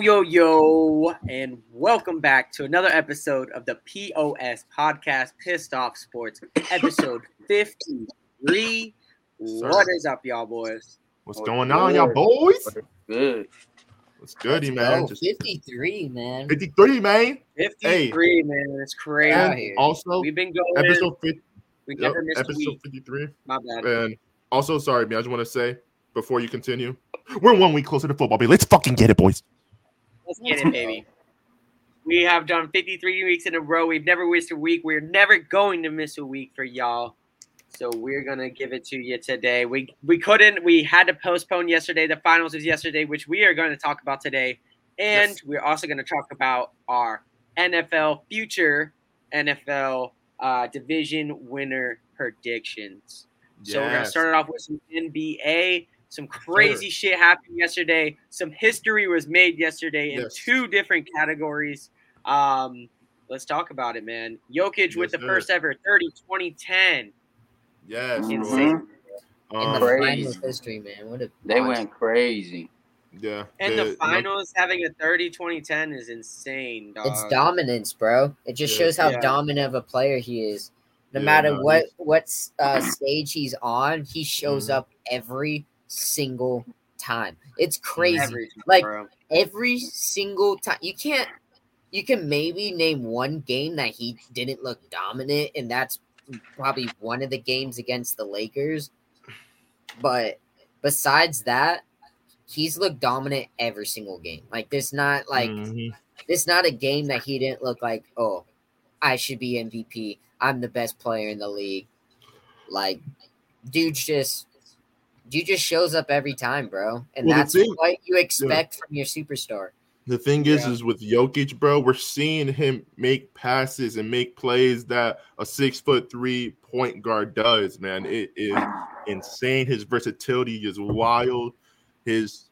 Yo, yo, yo, and welcome back to another episode of the POS podcast, Pissed Off Sports, episode 53. What is up, y'all boys? What's Oh, going on, y'all boys? Good. What's goody, Let's man? go. Just 53, man. 53, man. 53, man. It's crazy. And also, We've been going. episode 50, we yep, never missed episode 53. My bad. And also, sorry, man. I just want to say before you continue, we're one week closer to football, baby. Let's fucking get it, boys. Let's get it, baby. We have done 53 weeks in a row. We've never missed a week. We're never going to miss a week for y'all. So we're gonna give it to you today. We we couldn't. We had to postpone yesterday. The finals was yesterday, which we are going to talk about today, and Yes. we're also going to talk about our NFL future NFL uh, division winner predictions. So we're gonna start it off with some NBA. Some crazy shit happened yesterday. Some history was made yesterday in Yes. two different categories. Um, let's talk about it, man. Jokic with the sir. first ever 30 20 10. Yes, Mhm. boys. In the Um, Crazy. finals history, man. What a They bunch. went crazy. yeah. And the they- finals having a 30 20 10 is insane, dog. It's dominance, bro. It just Yeah. shows how Yeah. dominant of a player he is. No Yeah, matter no, what he's- what uh, stage he's on, he shows Mhm. up every single time. It's crazy. Every time, Like, bro. every single time. You can't. You can maybe name one game that he didn't look dominant, and that's probably one of the games against the Lakers. But besides that, he's looked dominant every single game. Like there's not like Mhm. it's not a game that he didn't look like, oh, I should be MVP. I'm the best player in the league. Like, dude's just dude just shows up every time, bro. And Well, that's thing- what you expect from your superstar. The thing is, Yeah. is with Jokic, bro, we're seeing him make passes and make plays that a six foot three point guard does. Man, it is insane. His versatility is wild. His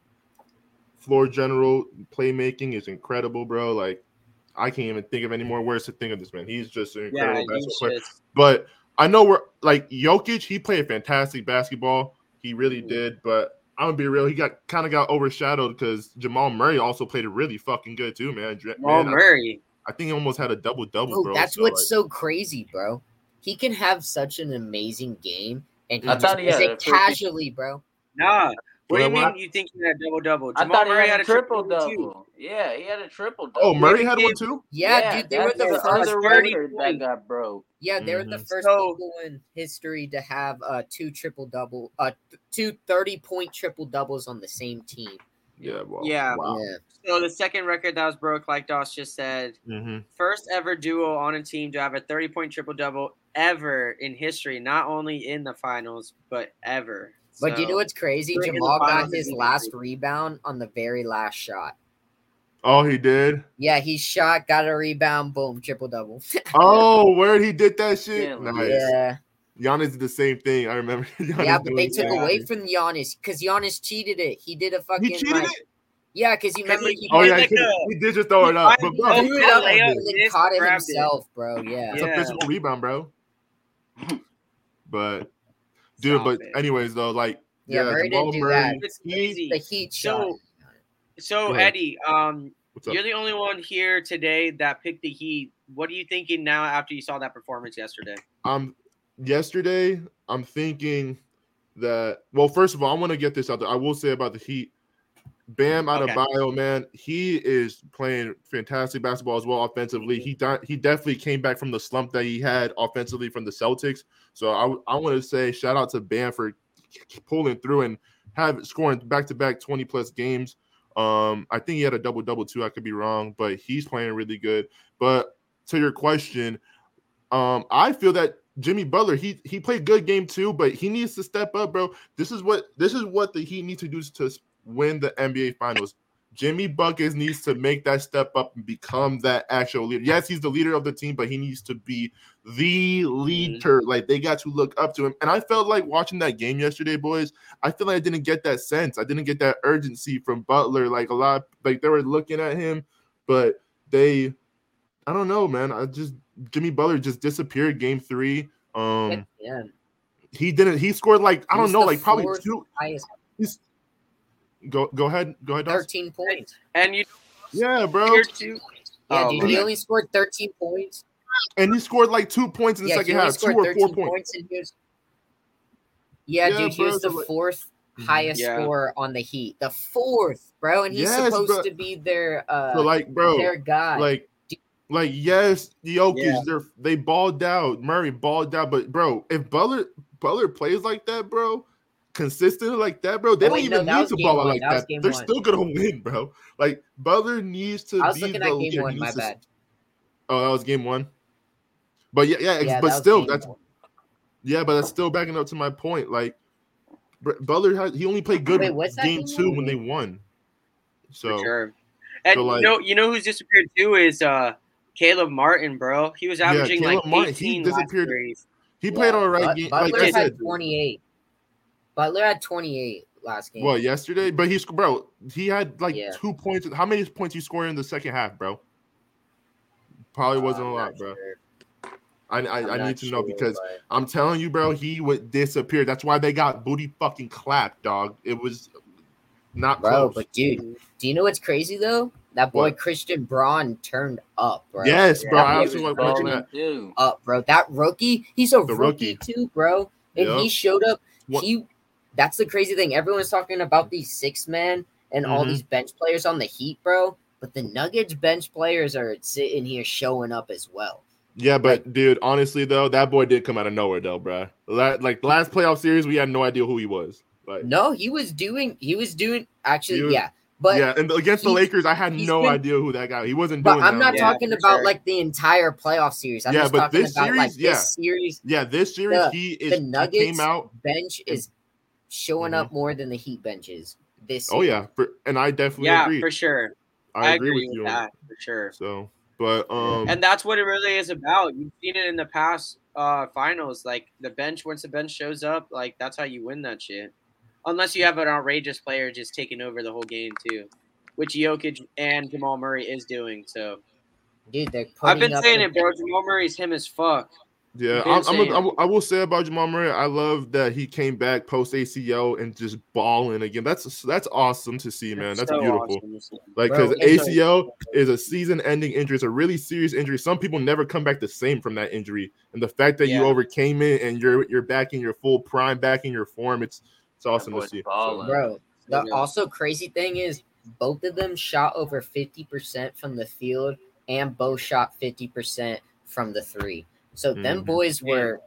floor general playmaking is incredible, bro. Like I can't even think of any more words to think of this man. He's just an incredible you basketball player. But I know we're like Jokic. He played fantastic basketball. He really did. But I'm gonna be real. He got kind of got overshadowed because Jamal Murray also played it really fucking good too, man. Jamal man, Murray. I think he almost had a double double, oh, Bro, bro. that's So, what's like, so crazy, bro. He can have such an amazing game, and he I just thought he it casually, bro. Nah. What do you Well, mean what? you think he had a double double? I Jamal thought he Murray had a triple too. double. Yeah, he had a triple double. oh, Murray had one too. Yeah, dude, they were the the first. record that got broke. Yeah, they were the Mhm. first So- people in history to have uh two triple double, uh two 30 point triple doubles on the same team. Yeah, well, Yeah. Wow. Yeah, So the second record that was broke, like Doss just said, hmm first ever duo on a team to have a 30 point triple double ever in history, not only in the finals, but ever. But do you know what's crazy? Bring in the Jamal got his last rebound on the very last shot. Oh, he did. Yeah, he shot, got a rebound, boom, triple double. Oh, where he did that shit. Yeah, nice. yeah, Giannis did the same thing. I remember. Giannis yeah, but they took that. away from Giannis because Giannis cheated it. He did a fucking He cheated like, it. yeah, because you remember he- he, Oh yeah, like he, a- he did just throw it up. But bro, he he threw got a and then caught it grabbed it. himself, bro. Yeah. It's Yeah. a physical rebound, bro. But dude, Stop but it. anyways though, like Yeah, yeah, Murray didn't do Murray, that. It's he- crazy. The Heat shot. So, so Eddie, um, you're the only one here today that picked the Heat. What are you thinking now after you saw that performance yesterday? Um, yesterday I'm thinking that. Well, first of all, I want to get this out there. I will say about the Heat. Bam out Okay. of bio, man. He is playing fantastic basketball as well offensively. He di- he definitely came back from the slump that he had offensively from the Celtics. So I I want to say shout out to Bam for pulling through and have scoring back to back 20 plus games. Um, I think he had a double double too. I could be wrong, but he's playing really good. But to your question, um, I feel that Jimmy Butler, he he played good game too, but he needs to step up, bro. This is what this is what the Heat need to do to win the NBA Finals. Jimmy Buckets needs to make that step up and become that actual leader. Yes, he's the leader of the team, but he needs to be the leader. Like they got to look up to him. And I felt like watching that game yesterday, boys. I feel like I didn't get that sense. I didn't get that urgency from Butler. Like a lot, like they were looking at him, but they, I don't know, man. I just Jimmy Butler just disappeared game three. Um, yeah. he didn't. He scored like I don't He's know, like probably two. highest Go go ahead, go ahead. Dawes. 13 points. And you Yeah, bro. Two. Yeah, Oh, dude, he only scored 13 points. And he scored like two points in the yeah, second he only half, two scored or 13 four points. and he was, yeah, Yeah, dude, he was the like- fourth Mhm. highest Yeah. scorer on the Heat. The fourth, bro, and he's Yes, supposed bro. to be their uh So like, bro, their guy. like, like yes, Jokic, Yeah. they're they balled out. Murray balled out, but bro, if Butler Butler plays like that, bro, consistently like that, bro, they Oh, don't wait, no, even need to game ball out like that was that. They're one. still gonna win, bro. Like Butler needs to I was be looking the at game one, He my bad. Oh, that was game one. But yeah, yeah, Yeah, but that still, that's one. yeah, but that's still backing up to my point. Like Br- Butler had he only played good Wait, what's game game two one? when they won. So sure. And so, like- you know, you know who's disappeared too is uh Caleb Martin, bro. He was Yeah, averaging Caleb like Martin, he 18 last disappeared. he played Yeah, all right. But- game, like Butler I had said, 28. Butler had 28 last game. What yesterday? But he's bro. He had like Yeah. two points. How many points you scored in the second half, bro? Probably wasn't I'm a lot, not bro. sure. I I, I'm I not need to know because but- I'm telling you, bro, he would disappear. That's why they got booty fucking clapped, dog. It was not bro, close. but dude, do you know what's crazy though? That boy What? Christian Braun turned up, bro. yes, bro. Yeah, I also was want to mention balling that. too. Up, bro. That rookie, he's a The rookie, rookie. too, bro. And Yup. he showed up. What- He that's the crazy thing. Everyone's talking about these six men and all Mhm. these bench players on the Heat, bro. But the Nuggets bench players are sitting here showing up as well. Yeah, but dude, honestly though, that boy did come out of nowhere though, bro. La- Like last playoff series, we had no idea who he was. Like, No, he was doing. He was doing. Actually, was- yeah. But yeah, and against the Lakers, I had no been- idea who that guy. He wasn't but doing. I'm that not well. Yeah, talking about sure. like the entire playoff series. I'm Yeah, just but talking this about like series, yeah. this series. Yeah, this series The- he is. the he Nuggets came out. bench is showing Mhm. up more than the Heat benches. This. Oh series. yeah, for, and I definitely Yeah, agree. for sure. I, I, agree, with with you. on that for sure. So, but um, And that's what it really is about. You've seen it in the past uh finals. Like the bench, once the bench shows up, like that's how you win that shit. Unless you have an outrageous player just taking over the whole game too, which Jokic and Jamal Murray is doing. So dude, they're. I've been up saying the- it, bro. Jamal Murray's him as fuck. Yeah, I'm, I'm a, I will- say about Jamal Murray, I love that he came back post ACL and just balling again. That's that's awesome to see, man. That's So beautiful. awesome. Like because it's ACL is a season-ending injury. It's a really serious injury. Some people never come back the same from that injury, and the fact that you overcame it and you're you're back in your full prime, back in your form, it's it's awesome to see. balling. bro. The Yeah. also crazy thing is both of them shot over fifty percent from the field, and both shot fifty percent from the three. So them Mhm. boys were.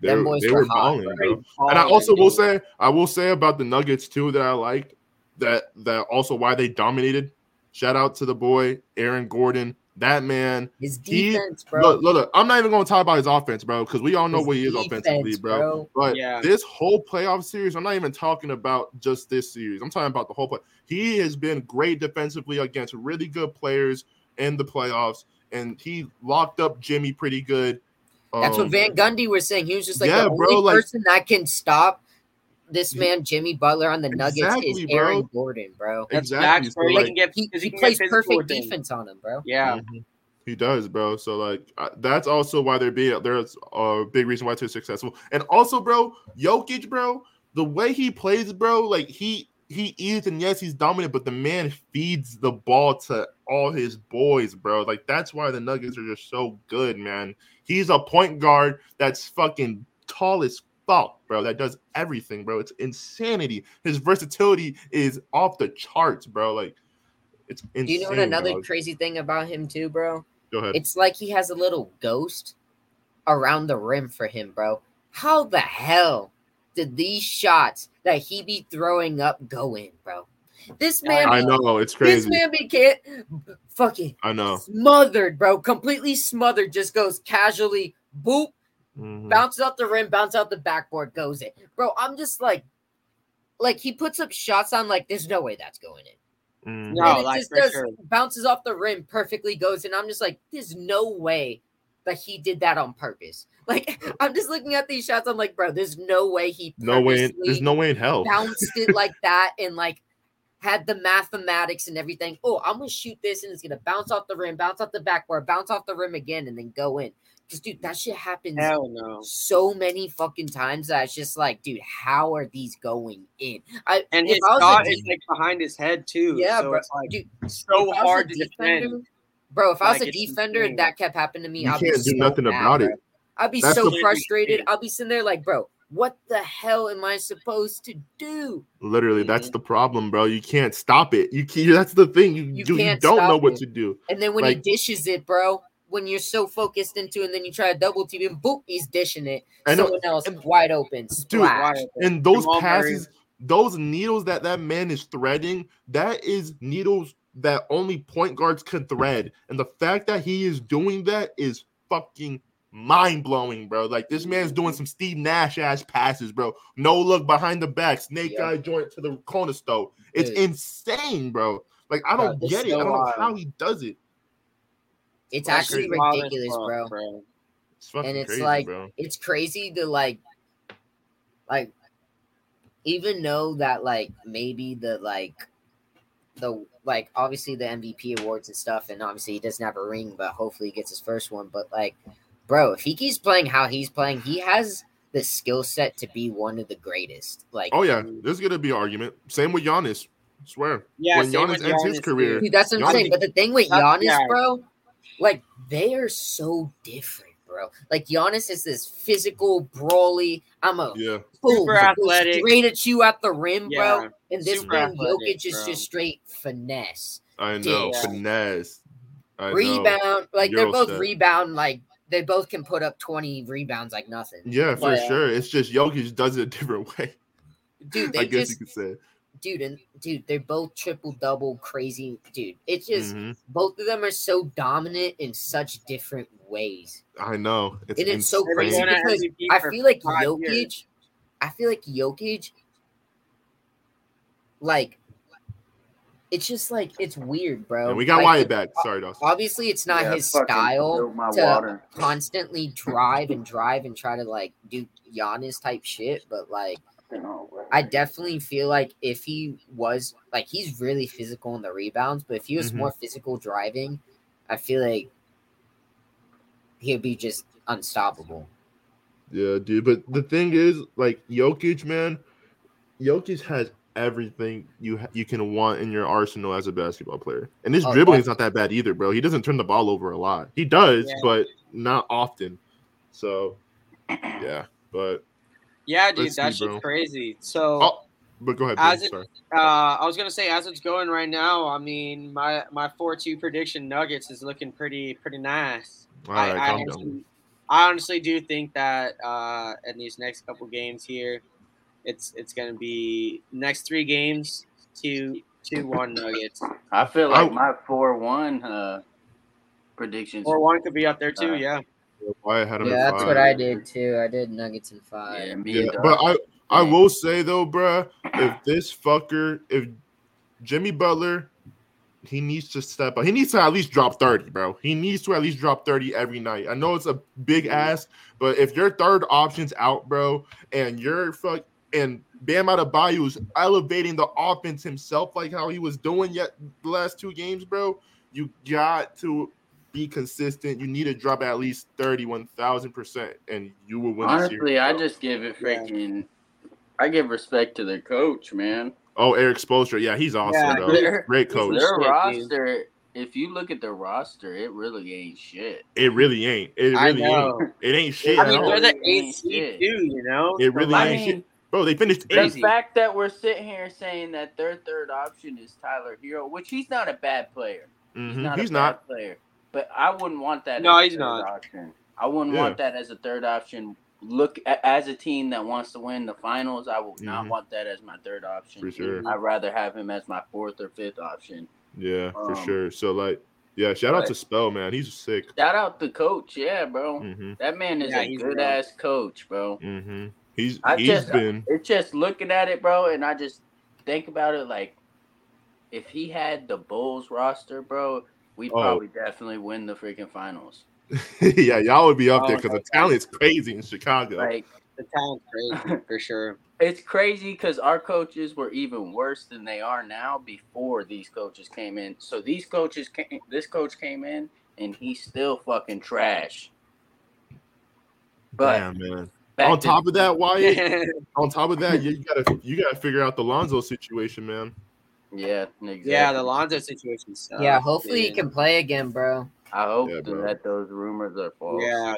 They, Them boys they were were hot, balling, bro. bro. And I also will say, I will say about the Nuggets too that I liked that that also why they dominated. Shout out to the boy Aaron Gordon. That man. His He- defense, bro. Look, look, look. I'm not even going to talk about his offense, bro, because we all know His what he is defense, offensively, bro. But Yeah. this whole playoff series, I'm not even talking about just this series. I'm talking about the whole play. He has been great defensively against really good players in the playoffs, and he locked up Jimmy pretty good. That's what Um, Van Gundy was saying. He was just like yeah, the bro, only like- person that can stop this man, Jimmy Butler, on the Nuggets Exactly, is bro. Aaron Gordon, bro. That's Exactly. facts, bro. So, He like- can get He, 'cause he can get plays perfect with defense on him, bro. Yeah. Mhm. He does, bro. So like uh, that's also why they're being there's a big reason why they're successful. And also, bro, Jokic, bro, the way he plays, bro, like he he is and yes, he's dominant, but the man feeds the ball to all his boys, bro. Like that's why the Nuggets are just so good, man. He's a point guard that's fucking tall as fuck, bro. That does everything, bro. It's insanity. His versatility is off the charts, bro. Like it's insane. Do you know what another dog. crazy thing about him too, bro? Go ahead. It's like he has a little ghost around the rim for him, bro. How the hell did these shots that he be throwing up go in, bro? This man, I know it's crazy. this man be can't fucking I know. smothered, bro. Completely smothered. Just goes casually, boop, Mhm. bounces out the rim, bounces out the backboard, goes in. Bro, I'm just like, like he puts up shots on like, there's no way that's going in. Mhm. No, and it like, just for does sure. bounces off the rim, perfectly goes in. I'm just like, there's no way that he did that on purpose. Like, I'm just looking at these shots. I'm like, bro, there's no way he No way. In, there's no way in hell. bounced it like that and like had the mathematics and everything. Oh, I'm gonna shoot this and it's gonna bounce off the rim, bounce off the backboard, bounce off the rim again, and then go in. Because dude, that shit happens Hell no. so many fucking times that it's just like, dude, how are these going in? I And his I was shot de- is like behind his head too. Yeah, so bro. it's like dude, so if I was a hard to defend. Bro, if I was a defender and that kept happening to me, You I'd can't do so nothing mad, about it. I'd be That's so frustrated. I'll be sitting there like, bro, what the hell am I supposed to do? Literally, that's Mhm. the problem, bro. You can't stop it. You can't, that's the thing. You You do. You can't don't know stop what to do. And then when Like- he dishes it, bro, when you're so focused into it, and then you try to double team him, boop, he's dishing it. I know. Someone else and- wide open, splash. Wide open. And those Jamal Murray. passes, those needles that that man is threading, that is needles that only point guards can thread. And the fact that he is doing that is fucking mind blowing, bro. Like this man's doing some Steve Nash ass passes, bro. No look behind the back, snake Yep. eye joint to the corner stone. It's Dude. insane, bro. Like I don't it's get it. I don't know how he does it. It's That's actually crazy. Ridiculous, bro. bro. It's fucking it's crazy, like- bro. It's crazy to like, like, even know that like maybe the like, the like obviously the MVP awards and stuff, and obviously he doesn't have a ring, but hopefully he gets his first one. But like, bro, if he keeps playing how he's playing, he has the skill set to be one of the greatest. Like, Oh yeah, there's gonna be an argument. Same with Giannis. swear. Yeah, when same Giannis ends his career. Dude, that's what I'm Giannis- saying. But the thing with That's- Giannis, yeah. bro, like they are so different, bro. Like Giannis is this physical, brawly. I'm a Yeah, boom, Super athletic. straight at you at the rim, Yeah, bro. And this super man athletic, Jokic is bro. just straight finesse, I know. Yeah. Finesse. I know. rebound. Like they're both Eurostep. rebound. Like they both can put up 20 rebounds like nothing. Yeah, for But, sure. It's just Jokic does it a different way. dude. I guess just, you could say. dude, and dude, they're both triple double crazy, dude. It's just Mhm. both of them are so dominant in such different ways. I know. It's, And it's so crazy because I feel like five Jokic, years. I feel like Jokic, like, it's just like it's weird, bro. And we got Like, Wyatt back. Sorry, Dawson. Obviously, it's not Yeah, his style to water. constantly drive and drive and try to like do Giannis type shit, but like I definitely feel like if he was like he's really physical in the rebounds, but if he was Mhm. more physical driving, I feel like he'd be just unstoppable. Yeah, dude. But the thing is, like Jokic, man, Jokic has everything you ha- you can want in your arsenal as a basketball player. And his Oh, dribbling is not that bad either, bro. He doesn't turn the ball over a lot. He does, Yeah. but not often. So, yeah. But Yeah, dude, Let's that see, bro. shit's crazy. So, oh, but go ahead. As it- uh, I was gonna say, as it's going right now, I mean, my my four two prediction Nuggets is looking pretty pretty nice. All I, right, I, down. honestly, I honestly do think that uh, in these next couple games here, it's it's gonna be next three games two two one Nuggets I feel like I- my four one uh predictions. or one could be up there too. Uh, Yeah, Wyatt had him at Yeah, that's what. I did too. I did Nuggets and five. Yeah, me Yeah, and but I I will say though, bruh, if this fucker, if Jimmy Butler, he needs to step up. He needs to at least drop thirty, bro. He needs to at least drop thirty every night. I know it's a big ask, but if your third option's out, bro, and you're fuck and Bam Adebayo is elevating the offense himself like how he was doing yet the last two games, bro, you got to be consistent. You need to drop at least 31,000%, and you will win the series. Honestly, I just give it Yeah. freaking. I give respect to the coach, man. Oh, Erik Spoelstra. Yeah, he's awesome, Yeah, though. Great coach. their roster. If you look at the roster, it really ain't shit. It really ain't. It I really know. ain't. It ain't shit. I mean, all. they're the Ain't eighth seed too. You know, It really I ain't mean, shit. Bro, they finished the eighth. Crazy. fact that we're sitting here saying that their third option is Tyler Herro, which he's not a bad player. He's Mhm, not He's a not. bad player. But I wouldn't want that. No, as a he's third not. Option. I wouldn't Yeah. want that as a third option. Look as a team that wants to win the finals. I would not Mhm. want that as my third option. For sure. I'd rather have him as my fourth or fifth option. Yeah, for Um, sure. So, like, yeah, shout out to Spell, man. He's sick. Shout out the coach, yeah, bro. hmm That man is Yeah, a good real. ass coach, bro. hmm He's I he's just- been. It's just looking at it, bro, and I just think about it like if he had the Bulls roster, bro, we'd Oh. probably definitely win the freaking finals. yeah, y'all would be up there Oh, because no the talent's crazy in Chicago. Like the talent's crazy for sure. it's crazy because our coaches were even worse than they are now before these coaches came in. So these coaches came, this coach came in and he's still fucking trash. But Damn, man. Back On top of that, Wyatt, on top of that, you gotta you gotta figure out the Lonzo situation, man. yeah, exactly. yeah, the Lonzo situation. Sucks, yeah, hopefully he can play again, bro. I hope Yeah, bro. that those rumors are false. Yeah,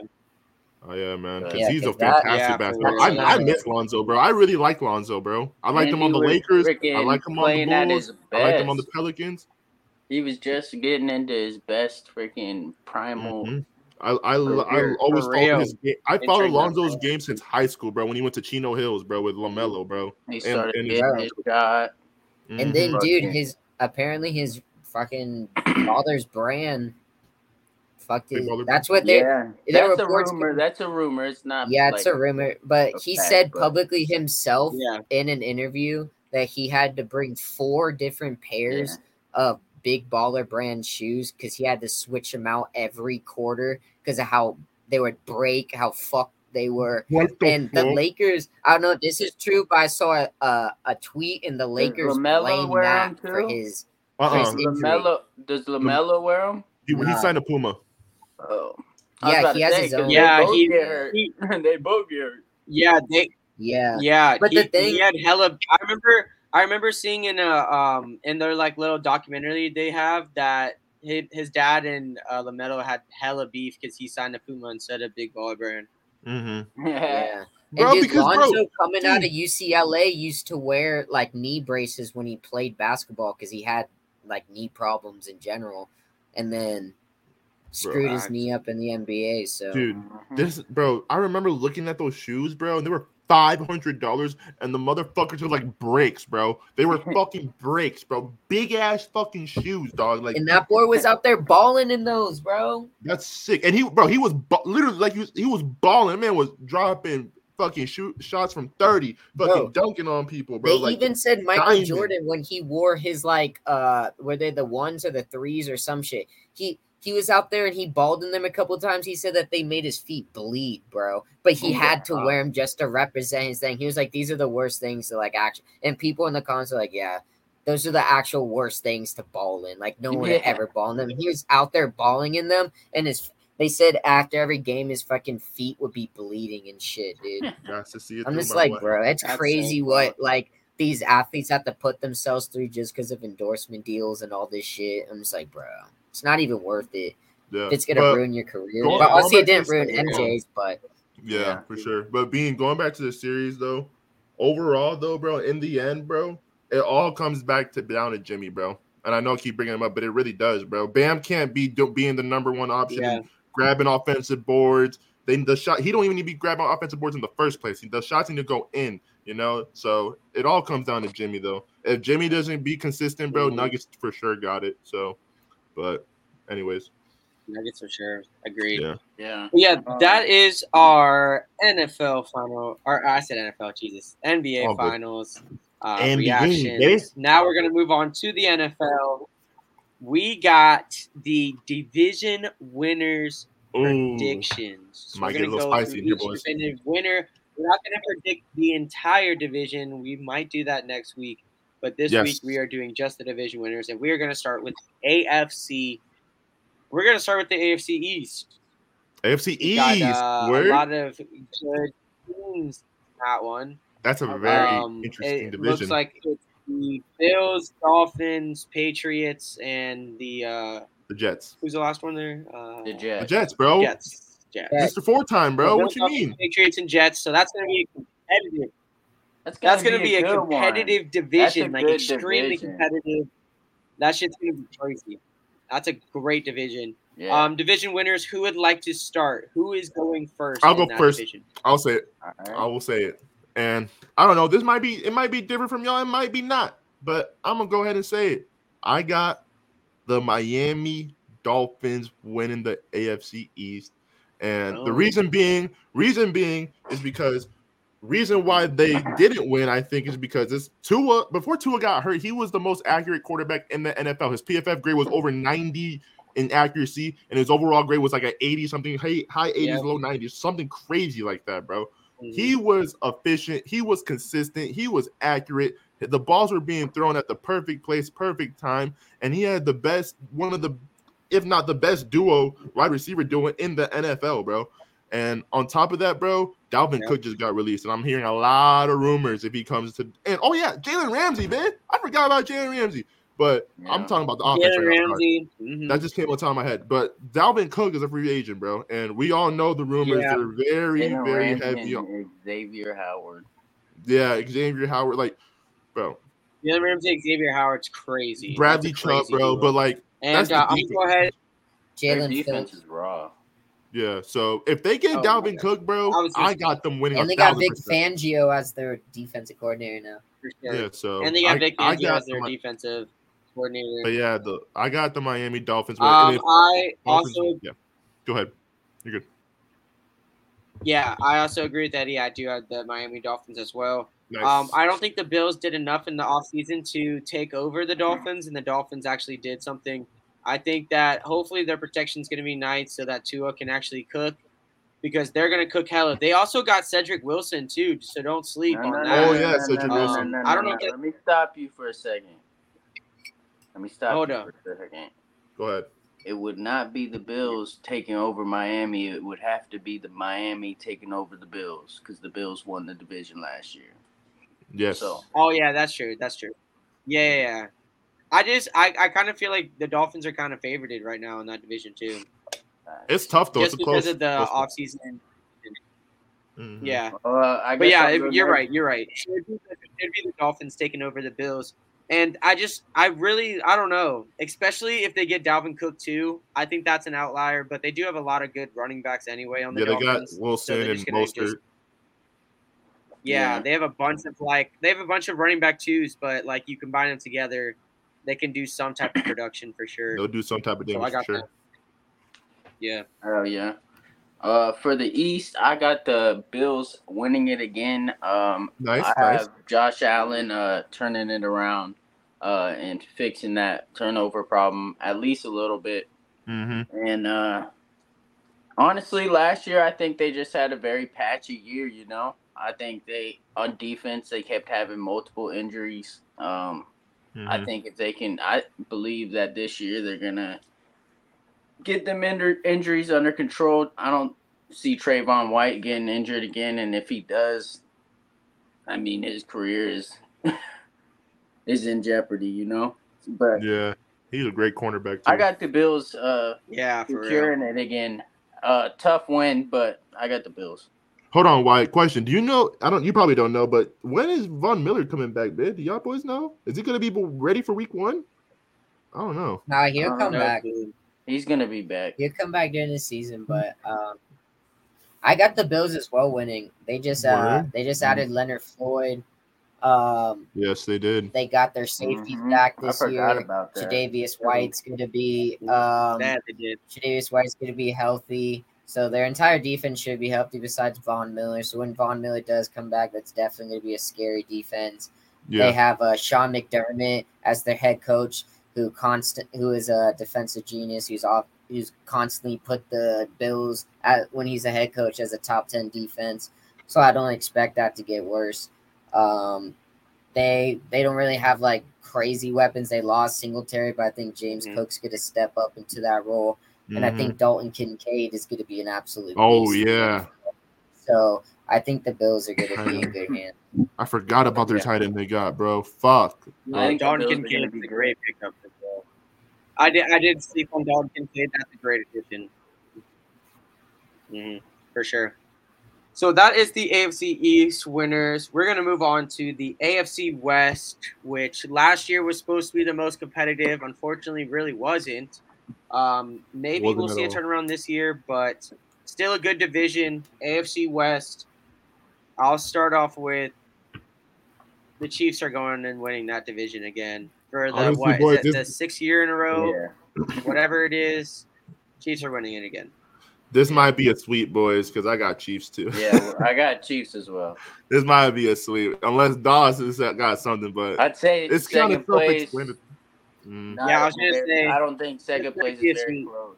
Oh yeah, man. Because Yeah, he's a 'cause that- fantastic Yeah, basketball. real. I, I miss Lonzo, bro. I really like Lonzo, bro. I liked And him on the Lakers. I like him on the Bulls. I liked him on the. Pelicans. He was just getting into his best freaking primal. Mhm. I I, I always for followed real. his game. I followed Entering that Lonzo's game since high school, bro. When he went to Chino Hills, bro, with LaMelo, bro. He started and getting his shot. And then, Mhm. dude, his apparently his fucking father's brand fucked his. That's what they. Yeah, there that's a reports- rumor. That's a rumor. It's not. Yeah, it's a rumor, but a he fact, said but- publicly himself yeah. in an interview that he had to bring four different pairs of big baller brand shoes because he had to switch them out every quarter because of how they would break, how fucked they were. The And the? Lakers, I don't know if this is true, but I saw a, a, a tweet in the Lakers LaMelo blamed wear for too? his. Uh-uh. Chris- injury. LaMelo does LaMelo wear them? He, he signed a Puma. Oh, I Yeah, he to has say, his 'cause own. they Yeah, both he- get he- they both get hurt. Yeah, they Yeah. Yeah, But he, the thing- he had hella. I remember. I remember seeing in a um in their like little documentary they have that his, his dad and uh, LaMelo had hella beef because he signed a Puma instead of Big Baller Brand. Mm-hmm. Yeah. Bro, and dude, because, bro, Lonzo coming out of UCLA used to wear like knee braces when he played basketball because he had like knee problems in general, and then screwed his Facts. knee up in the NBA. So Dude, Mhm. this bro, I remember looking at those shoes, bro, and they were five hundred dollars, and the motherfuckers were like breaks, bro. They were fucking breaks, bro. Big ass fucking shoes, dog. Like and that boy was out there balling in those, bro. that's sick. And he, bro, he was ba- literally like he was, he was balling. Man was dropping fucking shoot shots from thirty, fucking Bro. dunking on people, bro. They like even said Michael diamond. Jordan when he wore his like uh were they the ones or the threes or some shit. He he was out there and he balled in them a couple times. He said that they made his feet bleed, bro. But he Oh, had to wear them just to represent his thing. He was like, these are the worst things to like actually. And people in the comments are like, yeah, those are the actual worst things to ball in. Like no one Yeah. ever ball in them. He was out there balling in them, and his they said after every game his fucking feet would be bleeding and shit, dude. got to see it. I'm just like, boy. bro, it's That's crazy what like these athletes have to put themselves through just because of endorsement deals and all this shit. I'm just like, bro, it's not even worth it. Yeah. It's gonna But- ruin your career. going- But obviously, it didn't ruin series, MJ's. But Yeah, Yeah. for sure. But being going back to the series though, overall though, bro, in the end, bro, it all comes back to down to Jimmy, bro. And I know I keep bringing him up, but it really does, bro. Bam can't be do, being the number one option Yeah. grabbing offensive boards. Then the shot he don't even need to be grabbing offensive boards in the first place. The shots need to go in, you know. So it all comes down to Jimmy though. If Jimmy doesn't be consistent, bro, Mhm. Nuggets for sure got it. So, but anyways, Nuggets for sure. Agreed. Yeah. Yeah. But yeah, Um, that is our NFL final. Or I said NFL, Jesus, NBA All good. finals uh, NBA, reactions. baby. Now we're gonna move on to the NFL. We got the division winners Ooh. predictions. So Might we're get a gonna little go spicy through here, each boys. definitive winner. We're not gonna predict the entire division. We might do that next week, but this Yes. week we are doing just the division winners, and we are gonna start with AFC. We're gonna start with the AFC East. AFC We East. got uh, a lot of good teams in that one. That's a very Um, interesting it division. looks like it's the Bills, Dolphins, Patriots, and the uh, the Jets. who's the last one there? Uh, The The Jets. Jets, bro. Jets. Jets. Mr. Four time, bro. So What you Bills, mean? Patriots and Jets. So that's going to be competitive. That's That's going to be a good one. competitive division, like extremely division. competitive. That shit's going to be crazy. That's a great division. Yeah. Um, division winners. Who would like to start? Who is going 1st I'll go that first. Division? I'll say it. All I will say it. And I don't know. This might be it might be different from y'all. It might be not. But I'm gonna go ahead and say it. I got the Miami Dolphins winning the AFC East. And the Oh. reason being, reason being is because reason why they didn't win, I think, is because this Tua before Tua got hurt, he was the most accurate quarterback in the NFL. His PFF grade was over 90 in accuracy, and his overall grade was like an 80 something, high, high 80s, Yeah. low 90s, something crazy like that, bro. Mhm. He was efficient. He was consistent. He was accurate. The balls were being thrown at the perfect place, perfect time, and he had the best, one of the, if not the best duo wide receiver duo in the NFL, bro. And on top of that, bro, Dalvin Yeah. Cook just got released, and I'm hearing a lot of rumors if he comes to. And oh yeah, Jalen Ramsey, man, I forgot about Jalen Ramsey. But I'm talking about the offense. Jalen right now. Ramsey. mhm. That just came on top of my head. But Dalvin Cook is a free agent, bro, and we all know the rumors. Yeah. They're very, Jalen very Ramsey heavy. On, and Xavier Howard. yeah, Xavier Howard, like, bro, Jalen Ramsey, Xavier Howard's crazy. Bradley That's Chubb, crazy bro. duo. But like, that's and the uh, I'm gonna defense. go ahead. Jalen defense Phillips. is raw. Yeah. So if they get Oh, Dalvin Cook, bro, I I got them winning. And they got thousand Vic percent. Fangio as their defensive coordinator now. Sure. Yeah. So and they got I, Vic I Fangio got as their the, Mi- defensive coordinator. But yeah, the I got the Miami Dolphins. Um, if I Dolphins- also, yeah. Go ahead. You're good. yeah, I also agree with Eddie. I do have the Miami Dolphins as well. Nice. Um, I don't think the Bills did enough in the offseason to take over the Dolphins, and the Dolphins actually did something. I think that hopefully their protection is going to be nice so that Tua can actually cook because they're going to cook hella. They also got Cedrick Wilson, too, so don't sleep No, on no, that. no, Oh, yeah, no, Cedric no, Wilson. no, no, I don't no, know no. Let me stop you for a second. Let me stop Hold you up. for a second. Go ahead. It would not be the Bills taking over Miami. It would have to be the Miami taking over the Bills because the Bills won the division last year. Yes. So Oh yeah, that's true. That's true. Yeah, yeah, yeah. I just I, I kind of feel like the Dolphins are kind of favorited right now in that division too, uh, it's tough though. just it's a because close, of the close- offseason. Mhm. Yeah, uh, I but yeah, it- you're next. right. You're right. It'd be, it should be the Dolphins taking over the Bills, and I just I really I don't know, especially if they get Dalvin Cook too. I think that's an outlier, but they do have a lot of good running backs anyway on the Yeah, they got Wilson they're and just Mostert. just- Yeah, Yeah. they have a bunch of like they have a bunch of running back twos, but like you combine them together, they can do some type of production for sure. They'll do some type of So I damage got for sure. that. Yeah. Oh yeah. Uh, for the East, I got the Bills winning it again. Um, Nice, I nice. have Josh Allen uh, turning it around uh, and fixing that turnover problem at least a little bit. Mm-hmm. And uh, honestly, last year I think they just had a very patchy year. You know, I think they on defense they kept having multiple injuries. Um, Mm-hmm. I think if they can, I believe that this year they're gonna get them injured injuries under control. I don't see Trayvon White getting injured again, and if he does, I mean his career is is in jeopardy. You know, but yeah, he's a great cornerback too. I got the Bills uh, Yeah, for real. securing it again. Uh, tough win, but I got the Bills. Hold on, White. Question: Do you know? I don't. You probably don't know, but when is Von Miller coming back, man? Do y'all boys know? Is he gonna be ready for Week One? I don't know. Nah, he'll Uh, come No back. clue. He's gonna be back. He'll come back during the season, but um, I got the Bills as well winning. They just uh, Word. they just added Leonard Floyd. Um, Yes, they did. they got their safety Mhm. back this forgot year. about that. Tre'Davious White's going to be um, That they did. Tre'Davious White's going to be healthy. So their entire defense should be healthy besides Von Miller. So when Von Miller does come back, that's definitely going to be a scary defense. They have uh, Sean McDermott as their head coach, who constant who is a defensive genius. Who's off, who's constantly put the Bills at when he's a head coach as a top ten defense. So I don't expect that to get worse. Um, they they don't really have like crazy weapons. They lost Singletary, but I think James Mhm. Cook's going to step up into that role, and I Mhm. think Dalton Kincaid is going to be an absolute. Oh, beast. yeah. So I think the Bills are going to be in good hands. I forgot about their Yeah. tight end they got, bro. Fuck. I think the Dalton Kincaid is a great pickup as well. I did I did sleep on Dalton Kincaid. That's a great addition. hmm for sure. So that is the AFC East winners. We're gonna move on to the AFC West, which last year was supposed to be the most competitive. Unfortunately, really wasn't. Um, maybe we'll at see a turnaround this year, but still a good division. AFC West. I'll start off with the Chiefs are going and winning that division again for the Honestly, what is boy, it, this- the sixth year in a row, Yeah. whatever it is. Chiefs are winning it again. This might be a sweep, boys, because I got Chiefs too. Yeah, I got Chiefs as well. this might be a sweep, unless Dawson got something. But I'd say it's kind of second place. Self-explanatory. Mm. not Yeah, I was gonna say- I don't think second It's place is a very sweep. close.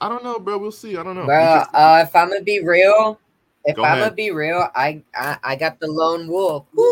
I don't know, bro. We'll see. I don't know. Bro, uh, if I'm gonna be real, if Go I'm ahead. gonna be real, I, I I got the lone wolf. Woo!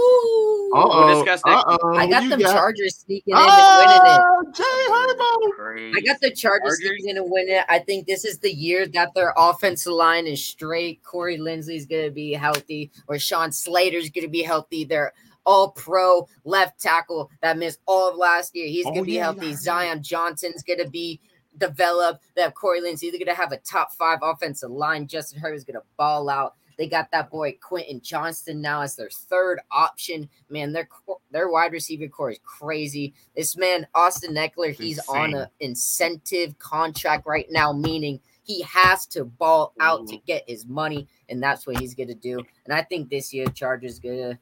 Uh-oh, discuss next uh-oh, I got you them got- Chargers sneaking in and winning it. Ah, Jay Herbo. I got the Chargers Chargers. sneaking in and winning it. I think this is the year that their offensive line is straight. Corey Linsley's going to be healthy, or Sean Slater's going to be healthy. They're all pro left tackle that missed all of last year. He's Oh, going to be yeah, healthy. yeah. Zion Johnson's going to be developed. They have Corey Linsley. They're going to have a top five offensive line. Justin Herbert's going to ball out. They got that boy Quentin Johnston now as their third option. Man, their their wide receiver core is crazy. This man, Austin Ekeler, he's on Insane. an incentive contract right now, meaning he has to ball out to get his money, and that's what he's gonna do. And I think this year, Chargers gonna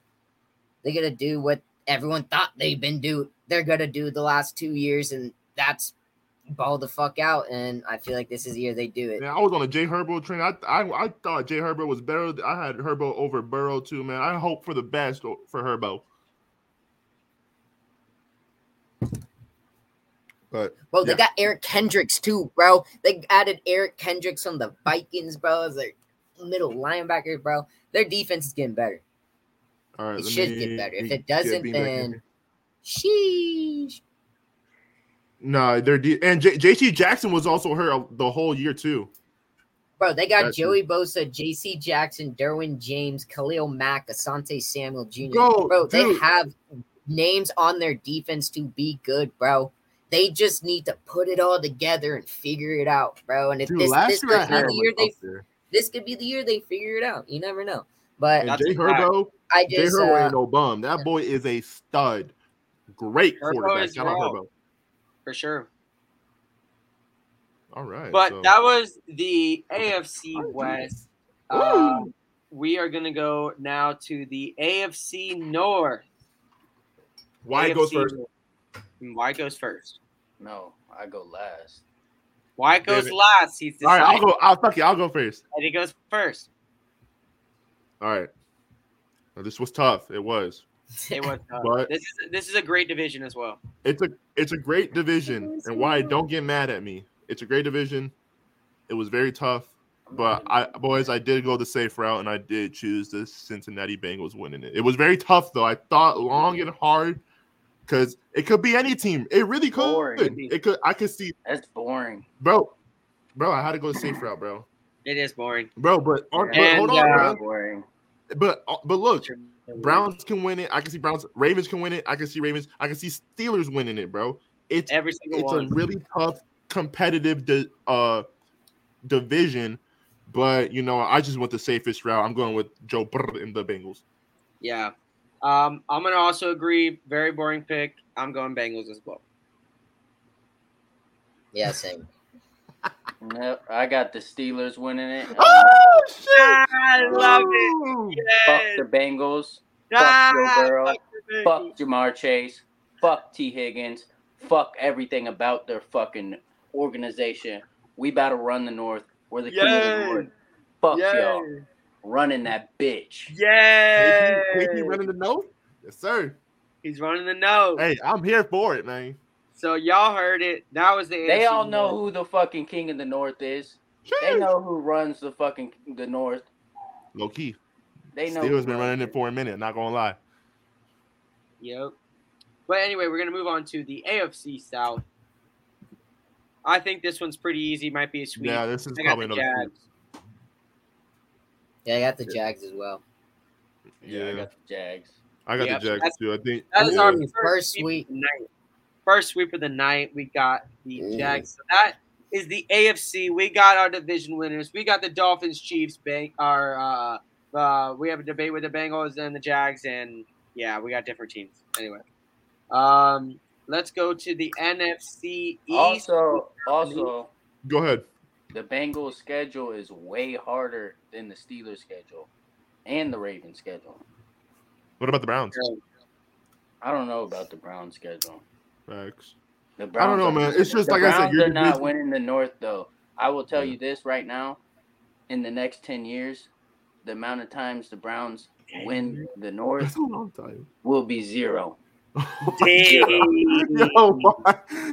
they're gonna do what everyone thought they've been do. They're gonna do the last two years, and that's ball the fuck out. And I feel like this is the year they do it. Man, I was on a Jay Herbo train. I, I I thought Jay Herbo was better. I had Herbo over Burrow too, man. I hope for the best for Herbo. But Bro, they got Eric Kendricks too, bro. They added Eric Kendricks on the Vikings, bro, as their middle linebacker, bro. Their defense is getting better. All right, It should me get better. If it doesn't, then sheesh. no, they're de- and J- JC Jackson was also hurt the whole year too. Bro, they got That's- Joey Bosa, JC Jackson, Derwin James, Khalil Mack, Asante Samuel Jr. Bro, bro, they dude. have names on their defense to be good, bro. They just need to put it all together and figure it out, bro. And if Dude, this, this could be the year they this could be the year they figure it out. You never know. But And Jay. Herbo, I Jay Herbo uh, ain't no bum. That boy is a stud. Great Herbo quarterback. is Shout out. Herbo. for sure. All right. But so- that was the AFC West. Woo! Uh, we are gonna go now to the AFC North. Why goes first? North. Why goes first? No, I go last. Why goes David. last? He's All right, I'll go. I'll fuck it. I'll go first. And he goes first. All right. Now, this was tough. It was. It was. Uh, But- this is this is a great division as well. It's a it's a great division, and why don't get mad at me. It's a great division. It was very tough, but I boys, I did go the safe route, and I did choose the Cincinnati Bengals winning it. It was very tough though. I thought long and hard because it could be any team. It really could. Boring. It could. I could see, That's boring. bro. Bro, I had to go the safe route, bro. It is boring. Bro, but, but hold on, uh, bro. Boring. But uh, but look, Browns can win it. I can see Browns. Ravens can win it. I can see Ravens. I can see Steelers winning it, bro. It's every single it's one. a really tough, competitive di- uh division. But you know, I just went the safest route. I'm going with Joe Burr and the Bengals. yeah. Um, I'm gonna also agree. Very boring pick. I'm going Bengals as well. yeah, same. Nope, I got the Steelers winning it. Oh shit! I love it. Fuck the Bengals. Ah, Joe Burrow. fuck the Fuck Ja'Marr Chase. Fuck Tee Higgins. Fuck everything about their fucking organization. We about to run the North. We're the king of the North. Fuck y'all. Running that bitch. Yeah. KP, KP running the North. Yes, sir. He's running the nose. Hey, I'm here for it, man. So y'all heard it. That was the. They all know North. who the fucking king of the North is. They know who runs the fucking the North. Low key. They know. Steelers who been running it for a minute. Not gonna lie. Yep. But anyway, we're gonna move on to the AFC South. I think this one's pretty easy. Might be a sweep. Yeah, this is I probably the another. Jags. Yeah, I got the Jags as well. Yeah, I got the Jags. I got Yep, the Jags that's- too. I think. That is yeah. our Ooh, first, first sweep sweep. of the night. First sweep of the night. We got the Ooh. Jags. So that is the AFC. We got our division winners. We got the Dolphins, Chiefs, Bang. Our uh, uh, we have a debate with the Bengals and the Jags, and yeah, we got different teams. Anyway, um, let's go to the NFC East. Also, also, Go ahead. the Bengals' schedule is way harder than the Steelers' schedule and the Ravens' schedule. What about the Browns? I don't know about the Browns' schedule. Facts. The I don't know, man. It's just the like I said. you're not division- winning the North, though. I will tell Yeah. you this right now: in the next ten years, the amount of times the Browns win the North That's a long time. will be zero. Dang. yo,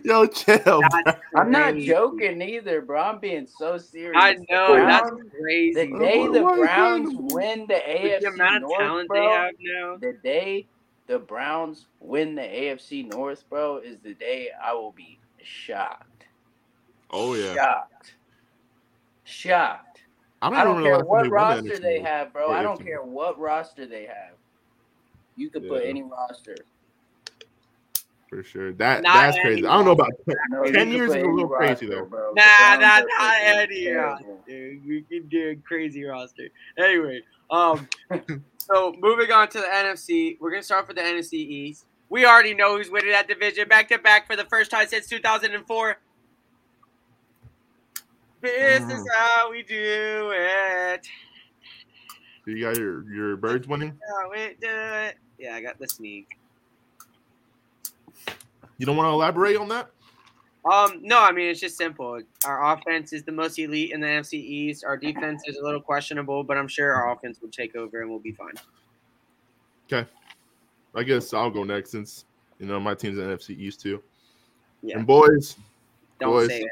yo, chill. bro. I'm not joking either, bro. I'm being so serious. I The know that's crazy. The day why- the Browns trying to- win the With AFC the amount of North, talent bro, they have now. the day the Browns win the AFC North, bro, is the day I will be shocked. Oh yeah. Shocked. Shocked. I I don't care what they won the roster they have, bro. I don't care what roster they have. You could put any roster. For sure. That Not that's crazy. I don't know about No, you 10 years put is a any little crazy, though. bro. Nah, Browns nah, are not freaking any terrible. Dude, we can do a crazy roster. Anyway, um, so moving on to the NFC, we're gonna start with the NFC East. We already know who's winning that division back to back for the first time since 2004. This is Mm. how we do it. you got your your birds winning. How we do it. Yeah, I got the sneak. You don't want to elaborate on that? Um, no, I mean it's just simple. Our offense is the most elite in the NFC East. Our defense is a little questionable, but I'm sure our offense will take over and we'll be fine. Okay, I guess I'll go next since you know my team's in NFC East too. Yeah. And boys, Don't Boys. say it.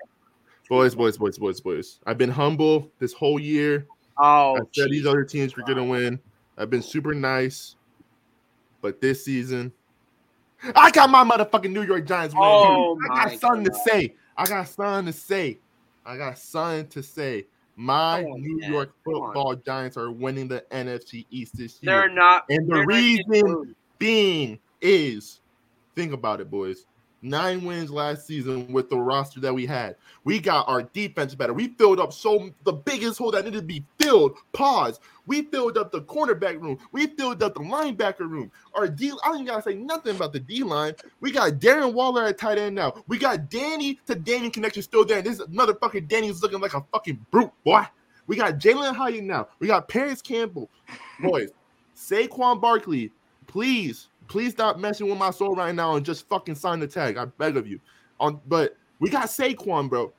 boys, boys, boys, boys, boys. I've been humble this whole year. Oh, I said these other teams were gonna win. I've been super nice, but this season, I got my motherfucking New York Giants winning. Oh I got something to say. I got something to say. I got something to say. My on, New man. York Football Giants are winning the NFC East this year. they're not. and the they're not getting reason being is think about it, boys. Nine wins last season with the roster that we had. We got our defense better. We filled up so the biggest hole that needed to be filled. Pause. We filled up the cornerback room. We filled up the linebacker room. Our D. I don't gotta say nothing about the D line. We got Darren Waller at tight end now. We got Danny to Danny connection still there. This motherfucker Danny's looking like a fucking brute, boy. We got Jalin Hyatt now. We got Parris Campbell. Boys, Saquon Barkley, please, please stop messing with my soul right now and just fucking sign the tag. I beg of you. On, but we got Saquon, bro.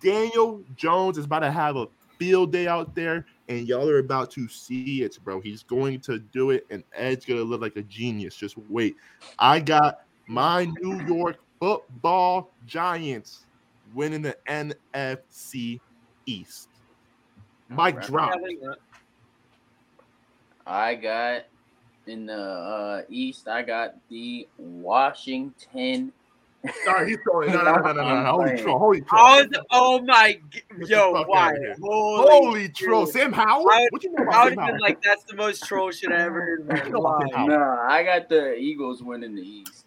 Daniel Jones is about to have a field day out there, and y'all are about to see it, bro. He's going to do it, and Ed's gonna look like a genius. Just wait. I got my New York Football Giants winning the NFC East. Mike Alright. drop. I got in the uh, East. I got the Washington. Sorry, he's throwing. No, no, no, no, no, no. Holy troll. Holy troll. Oh, the- oh my! g- Yo, why? Holy, Holy troll. shit. Sam Howell? I would- What you know I about would have been Howell? like, that's the most troll shit I ever heard in my You know about Sam life. Howell. No, I got the Eagles winning the East.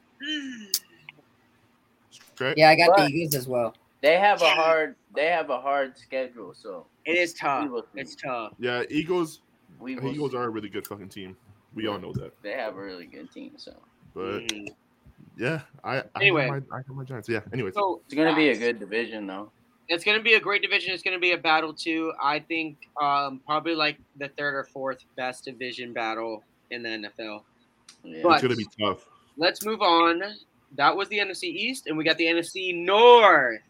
Okay. Yeah, I got But- the Eagles as well. They have a hard. They have a hard schedule, so It is tough. It's tough. Yeah, Eagles. Eagles see. are a really good fucking team. We all know that. They have a really good team, so But Mm. yeah, I I, Anyway. got my, I got my Giants. Yeah. Anyways, So it's gonna be a good division, though. It's going to be a great division. It's going to be a battle too. I think um, probably like the third or fourth best division battle in the NFL. Yeah. But- it's gonna be tough. Let's move on. That was the NFC East, and we got the NFC North.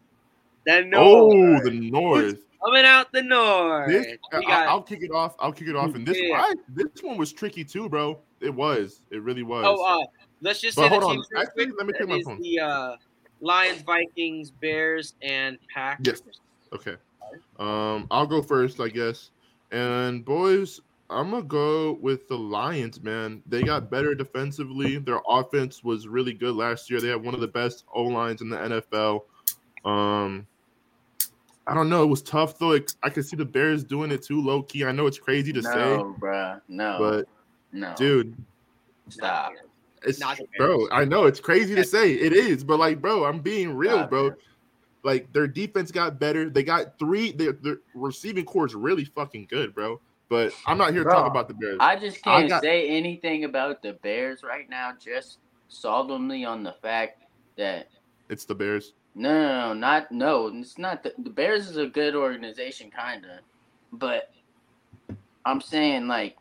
The Oh, the North. Coming out the North. This, I, we got I'll kick it off. I'll kick it off. And this, Yeah. I, this one was tricky too, bro. It was. It really was. oh, uh, let's just But hold on. Actually, let me take my phone. The uh, Lions, Vikings, Bears, and Packers. Yes. Okay. Um, I'll go first, I guess. And boys, I'm gonna go with the Lions, man. They got better defensively. Their offense was really good last year. They have one of the best O lines in the NFL. Um, I don't know. It was tough though. It, I could see the Bears doing it too, low key. I know it's crazy to say, No, bruh. No. but no. dude, stop. it's Not bro. I know it's crazy to say. It is, but like, bro, I'm being real, Stop bro. it. Like their defense got better. They got three. Their, their receiving core is really fucking good, bro. But I'm not here to Bro, talk about the Bears. I just can't got- say anything about the Bears right now, just solemnly on the fact that it's the Bears. No, no, no, not no. It's not the, the Bears is a good organization, kinda, but I'm saying like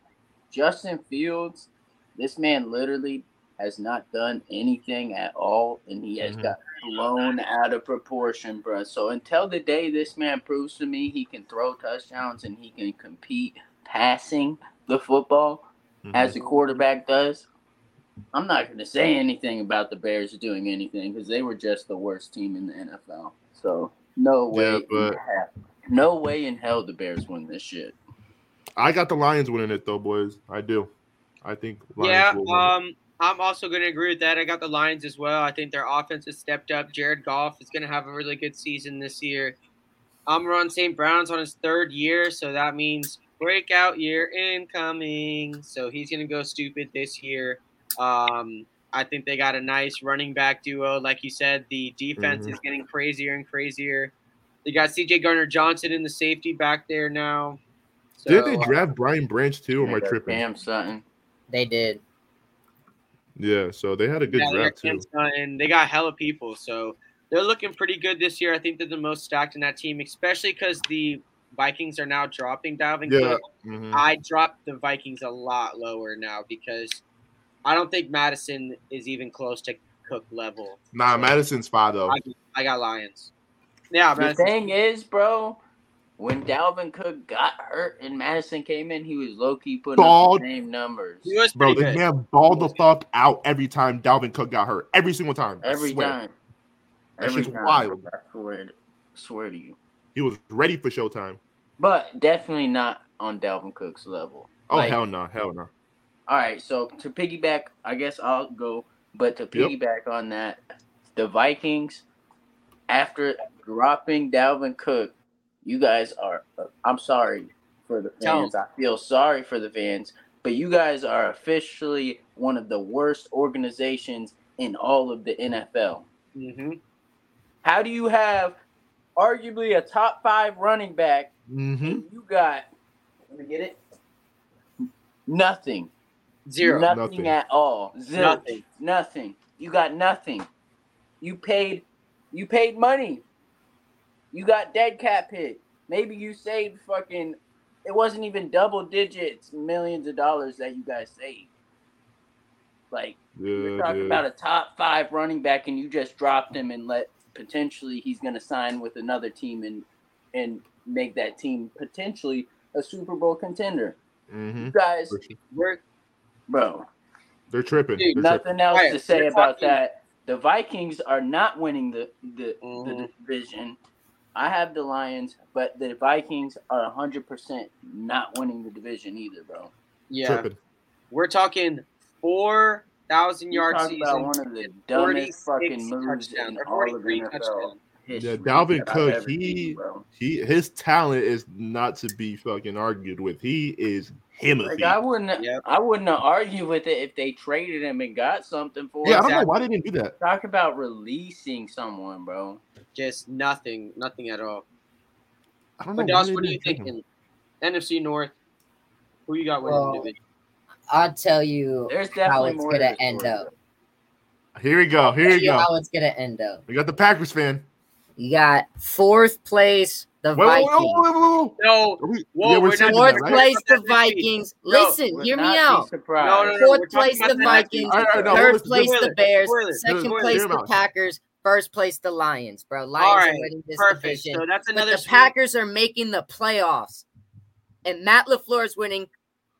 Justin Fields, this man literally has not done anything at all, and he has Mhm. got blown out of proportion, bro. So until the day this man proves to me he can throw touchdowns and he can compete passing the football Mhm. as the quarterback does, I'm not going to say anything about the Bears doing anything because they were just the worst team in the NFL. So no way, Yeah, in but- hell, no way in hell the Bears win this shit. I got the Lions winning it though, boys. I do. I think. Lions Yeah, will win it. um, I'm also going to agree with that. I got the Lions as well. I think their offense has stepped up. Jared Goff is going to have a really good season this year. Amon-Ra St. Brown's on his third year, so that means breakout year incoming. So he's going to go stupid this year. Um, I think they got a nice running back duo. Like you said, the defense Mhm. is getting crazier and crazier. They got CJ Gardner-Johnson in the safety back there now. So, Did they draft Brian Branch too? Or am I tripping? Cam Sutton. They did. Yeah, so they had a good yeah, draft Cam too. Sutton. They got hella people, so they're looking pretty good this year. I think they're the most stacked in that team, especially because the Vikings are now dropping Dalvin Yeah. Cook. Mhm. I dropped the Vikings a lot lower now because I don't think Mattison is even close to Cook level. Nah, Mattison's five though. I, I got Lions. Yeah, The Mattison. thing is, bro, when Dalvin Cook got hurt and Mattison came in, he was low key putting Bald. up the same numbers He was Bro, pretty this good. man balled the fuck out every time Dalvin Cook got hurt. Every single time. I every swear. time. That Every shit's time. wild. I swear, swear to you. He was ready for Showtime. But definitely not on Dalvin Cook's level. Oh Like, hell no, hell no. All right, so to piggyback, I guess I'll go. But to Yep. piggyback on that, the Vikings, after dropping Dalvin Cook, you guys are. I'm sorry for the Tell fans. I feel sorry for the fans, but you guys are officially one of the worst organizations in all of the NFL. hmm How do you have arguably a top five running back Mm-hmm. and you got? Let me get it. Nothing. Zero. Nothing, Nothing. at all. Zilch. Nothing. Nothing. You got nothing. You paid you paid money. You got dead cap hit. Maybe you saved fucking it wasn't even double digits millions of dollars that you guys saved. Like we're talking dude. about a top five running back and you just dropped him and let potentially he's gonna sign with another team and and make that team potentially a Super Bowl contender. Mhm. You guys, sure. We're bro, They're tripping. Dude, They're nothing else Right, to say we're about talking- that. The Vikings are not winning the the, the Mhm. division. I have the Lions, but the Vikings are hundred percent not winning the division either, bro. yeah, tripping. we're talking four thousand yard talk season. about one of the dumbest fucking moves touchdowns, in all of 43 NFL touchdowns. Yeah, Dalvin Cook, he- seen. He his talent is not to be fucking argued with. He is him. Like I wouldn't, Yep. I wouldn't argue with it if they traded him and got something for Yeah, I don't know why they didn't do that. Talk about releasing someone, bro. Just nothing, nothing at all. I don't know. But why Josh, what are you didn't him. thinking? NFC North. Who you got winning Well, the division? I'll tell you There's how definitely it's more gonna end story, up. Here we go. Here we go. how it's gonna end up. We got the Packers fan. You got fourth place, the Wait, Vikings. No, we- Whoa, yeah, we're we're Fourth that, place, the the. Vikings. Listen, Would hear me out. No, no, no. Fourth place, the the Vikings. All right, all right, Third place, listen. the Bears. Spoilers, Second spoilers. place, the. Packers. First place, the Lions, bro. Lions All are winning this perfect. division. So that's but another. the sweep. Packers are making the playoffs, and Matt LaFleur is winning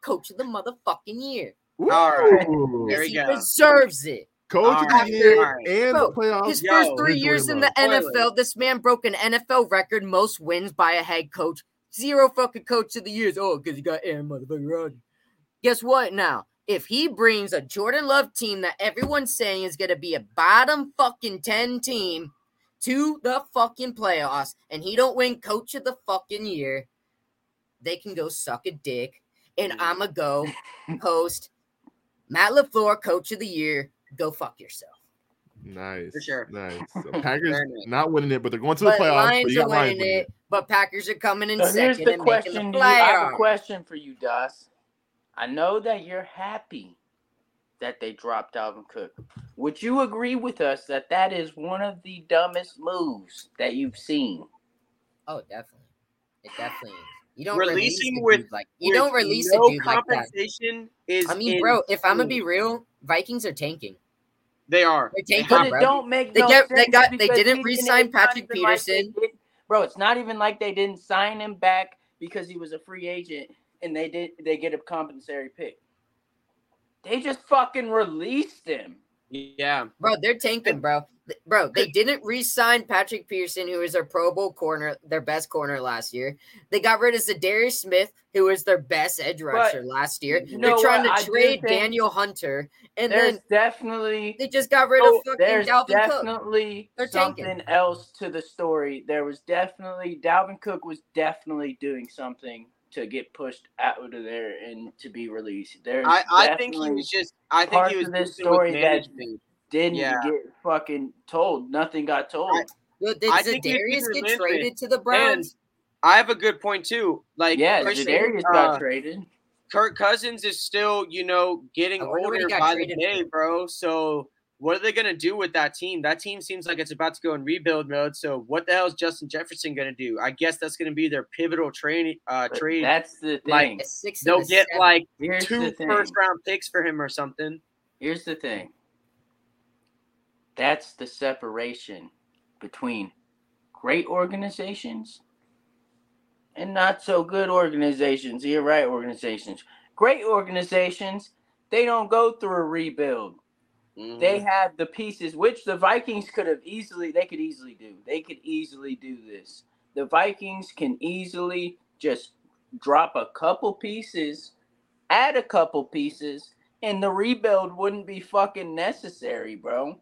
Coach of the motherfucking year. All right. There Because we he go. deserves it. Coach All of the year all right. and Bro, the playoffs. His Yo, first three years in the well. NFL, this man broke an NFL record, most wins by a head coach. Zero fucking coach of the years. Oh, because he got Aaron motherfucking Rodgers. Guess what now? If he brings a Jordan Love team that everyone's saying is going to be a bottom fucking 10 team to the fucking playoffs and he don't win coach of the fucking year, they can go suck a dick. And I'm going to go post Matt LaFleur, coach of the year. Go fuck yourself. Nice. For sure. Nice. So Packers not winning it, but they're going to the But playoffs. but Lions you are got Lions winning it, but Packers are coming in So here's the and question. making the you. I have a question for you, Das. I know that you're happy that they dropped Dalvin Cook. Would you agree with us that that is one of the dumbest moves that you've seen? Oh, definitely. It definitely is. You don't Releasing release a with- like you With don't release no a dude like that. compensation is. I mean, bro, if I'm gonna be real, Vikings are tanking. They are. They're They tanking, But have it bro. don't make They no get- sense they got- they didn't he re-sign Patrick even like Peterson. did- bro, it's not even like they didn't sign him back because he was a free agent and they did they get a compensatory pick. They just fucking released him. Yeah. Bro, they're tanking, bro. Bro, they didn't re-sign Patrick Peterson, who was their Pro Bowl corner, their best corner last year. They got rid of Za'Darius Smith, who was their best edge rusher last year. you They're trying what? To trade Danielle Hunter, and there's then definitely they just got rid Oh, of fucking there's Dalvin Cook. definitely They're something tanking. else to the story. There was definitely Dalvin Cook was definitely doing something to get pushed out of there and to be released. There's I, I think he definitely was just I think parts he was of this story that- didn't yeah. get fucking told. Nothing got told. Well, did I think he's Za'Darius get Lynch, traded to the And Browns? I have a good point too. Like yeah, Christian, Za'Darius uh, got traded. Kirk Cousins is still, you know, getting I wonder what he older got by the day, bro. So what are they gonna do with that team? That team seems like it's about to go in rebuild mode. So what the hell is Justin Jefferson gonna do? I guess that's gonna be their pivotal training uh But trade. That's the thing. like, six They'll a get seven. like Here's the two thing. first round picks for him or something. Here's the thing. That's the separation between great organizations and not so good organizations. You're right, organizations. Great organizations, they don't go through a rebuild. Mm-hmm. They have the pieces, which the Vikings could have easily, they could easily do. They could easily do this. The Vikings can easily just drop a couple pieces, add a couple pieces, and the rebuild wouldn't be fucking necessary, bro.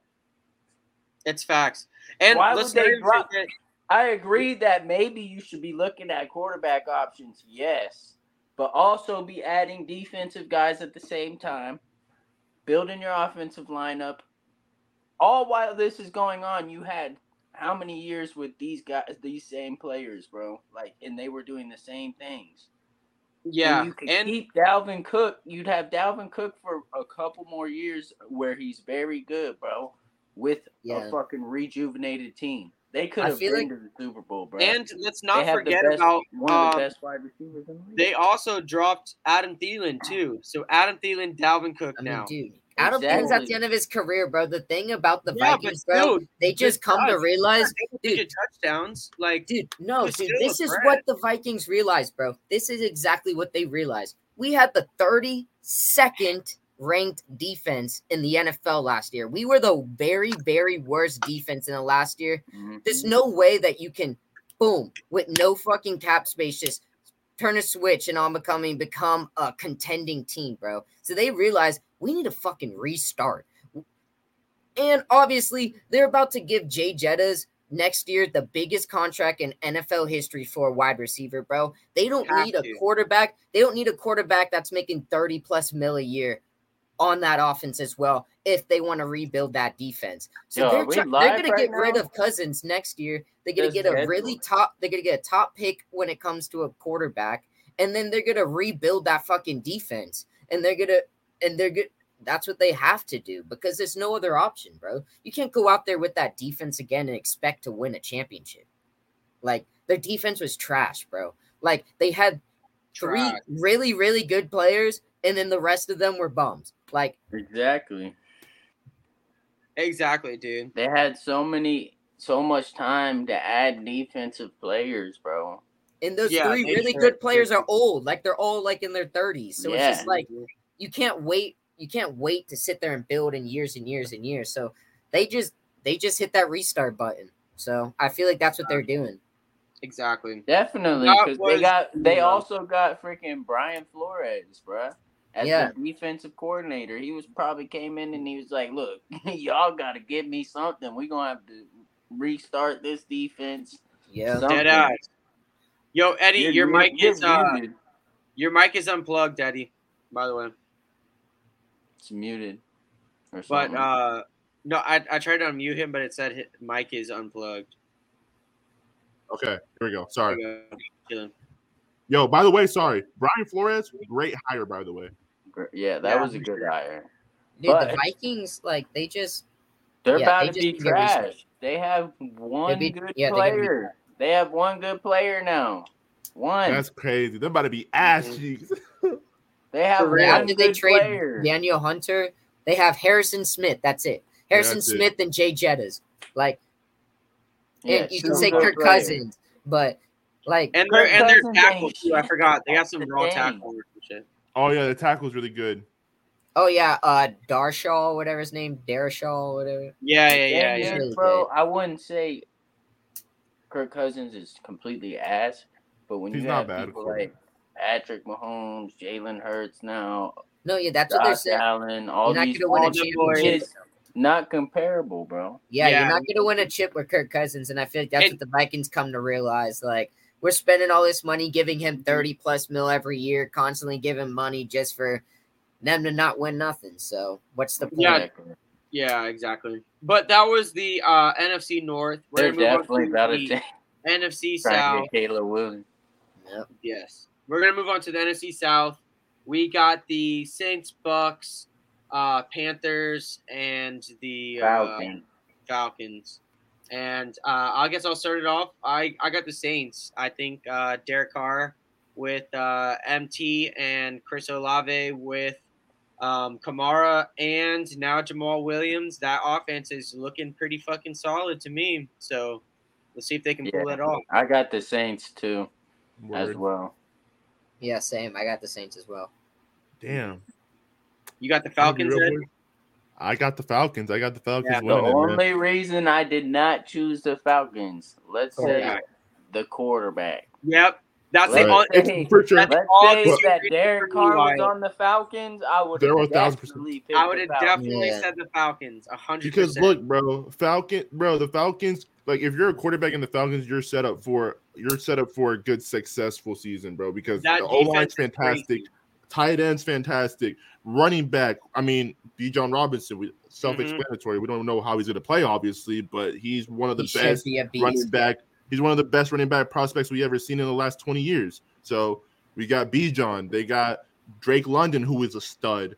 It's facts. And Why let's would they drop- forget- I agree that maybe you should be looking at quarterback options, yes, but also be adding defensive guys at the same time, building your offensive lineup. All while this is going on, you had how many years with these guys, these same players, bro? Like, and they were doing the same things. And yeah, you could and keep Dalvin Cook. You'd have Dalvin Cook for a couple more years where he's very good, bro, with Yeah. a fucking rejuvenated team. They could have been like- to the Super Bowl, bro. and let's They not the forget best- about one of the um, best wide receivers in the league. they also dropped Adam Thielen too. So Adam Thielen, Dalvin Cook I mean, now. dude, Adam Thielen's at the end of his career, bro. The thing about the Yeah, Vikings, bro, still, they just come to guys, realize, Dude, dude, touchdowns. Like dude, no, dude, this is what the Vikings realized, bro. This is exactly what they realized. We had the 32nd ranked defense in the NFL last year. We were the very, very worst defense in the last year. Mhm. There's no way that you can, boom, with no fucking cap space, just turn a switch and on becoming become a contending team, bro. So they realize we need to fucking restart. And obviously, they're about to give Jay Jettas next year the biggest contract in NFL history for a wide receiver, bro. They don't need a quarterback. They don't need a quarterback that's making 30 plus mil a year on that offense as well if they want to rebuild that defense. So Yo, they're, they're going to right get rid of Cousins next year. They're going to Just get a really top they're to get a top pick when it comes to a quarterback and then they're going to rebuild that fucking defense. And they're going to and they're good that's what they have to do because there's no other option, bro. You can't go out there with that defense again and expect to win a championship. Like their defense was trash, bro. Like they had three Trash. really, really good players, and then the rest of them were bums. Like Exactly. exactly, dude. They had so many, so much time to add defensive players, bro. and those Yeah, three really sure good players are old. Like they're all like in their 30s. So it's just like you can't wait you can't wait to sit there and build in years and years and years. So they just they just hit that restart button. So I feel like that's what they're doing. Exactly. Definitely, because they got they also got freaking Brian Flores, bruh, as Yeah. the defensive coordinator. He was probably came in and he was like, "Look, y'all got to give me something. We're gonna have to restart this defense." Yeah. Something. Dead eyes. Yo, Eddie, You're- your mic you're is uh, your mic is unplugged, Eddie. By the way, It's muted. Or but uh, no, I I tried to unmute him, but it said his mic is unplugged. Okay, here we go. Sorry. There go. Yo, by the way, sorry. Brian Flores, great hire, by the way. Gr- yeah, that yeah, was a good hire. Dude, But- the Vikings, like they just They're Yeah, about they to be need to get reset. trash. They have one be- good yeah, they're gonna be player. They have one good player now. One. That's crazy. They're about to be ass Mhm. cheeks. they have For real. one after they trade player. Danielle Hunter, they have Harrison Smith. That's it. Harrison that's it. Smith and Jay Jettas. Like Yeah, and you can say Kirk players. Cousins, but like And their Kirk and their Cousins tackles too. I forgot they got some raw thing. tackles and shit. Oh yeah, the tackle's really good. Oh yeah, uh Darrisaw, whatever his name, Darrisaw, whatever. Yeah, yeah, yeah, Yeah, yeah. really bro. I wouldn't say Kirk Cousins is completely ass, but when He's you not have bad, people like Patrick Mahomes, Jalen Hurts now, No, yeah, that's what they're saying. Allen, all You're not these gonna win a championship. it's not comparable, bro. Yeah, Yeah. you're not gonna win a chip with Kirk Cousins, and I feel like that's And- what the Vikings come to realize. Like we're spending all this money, giving him thirty plus mil every year, constantly giving money just for them to not win nothing. So what's the point? Yeah. Exactly. Yeah, exactly. But that was the uh, NFC North. We're They're gonna move on definitely to about to the take NFC South. to get Caleb Williams. Yep. Yes. We're gonna move on to the NFC South. We got the Saints, Bucks, uh, Panthers, and the uh, Falcon. Falcons. And uh, I guess I'll start it off. I, I got the Saints. I think uh, Derek Carr with uh, MT and Chris Olave with um, Kamara and now Jamaal Williams. That offense is looking pretty fucking solid to me. So let's see if they can pull Yeah. it off. I got the Saints too as well. Yeah, same. I got the Saints as well. Damn. You got the Falcons. Real Ed? quick. I got the Falcons. I got the Falcons Yeah, The winning it, man. only reason I did not choose the Falcons, let's say Quarterback. the quarterback. Yep. That's Right. the only. It's for sure. That's Let's all say the that reason Derek Carr was on the Falcons. I would There were have thousand percent. definitely I would have definitely Yeah. said the Falcons. A hundred Because look, bro, Falcon, bro, the Falcons. Like, if you're a quarterback in the Falcons, you're set up for you're set up for a good, successful season, bro. Because That the O line's is fantastic, crazy. Tight ends fantastic, running back. I mean, Bijan Robinson, we, self-explanatory. We don't know how he's going to play, obviously, but he's one of the He best be running back. He's one of the best running back prospects we ever seen in the last 20 years. So we got Bijan. They got Drake London, who is a stud.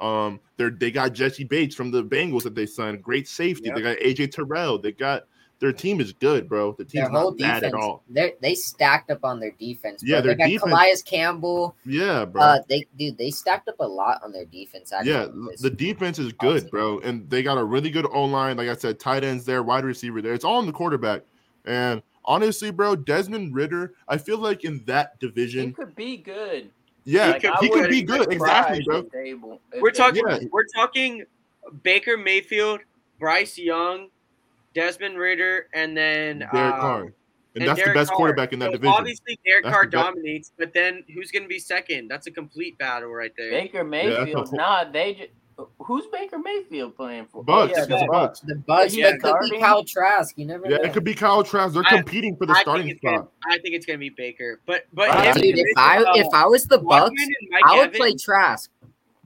Um, they they got Jessie Bates from the Bengals that they signed. Great safety. They got AJ Terrell. They got their team is good, bro. The Their team's whole not bad at all. they they stacked up on their defense. Bro. Yeah, they their got defense- Calais Campbell. Yeah, bro. Uh, they dude, they stacked up a lot on their defense. Actually, yeah, the defense is good, bro, and they got a really good O line. Like I said, tight ends there, wide receiver there. It's all in the quarterback. And honestly, bro, Desmond Ridder, I feel like in that division, He could be good. yeah, He could- he could be be good. Exactly, bro. if they will- if We're talking. Yeah. We're talking Baker Mayfield, Bryce Young, Desmond Ridder, and then Derek uh, Carr, and, and that's Derek the best Carr. quarterback in that So division. Obviously, Derek That's Carr the dominates, but then who's going to be second? That's a complete battle right there. Baker that's a Mayfield. whole- nah, they just. Who's Baker Mayfield playing for? Bucks, Oh, yeah, the the Bucks. the Bucks, Yeah, but could be starting- Kyle Trask. You never Yeah, know. it could be Kyle Trask. They're I- competing for the I starting think, it's gonna, spot. I think it's going to be Baker, but but Right. if, Dude, if I if I was the Bucks, I would Evans, play Trask.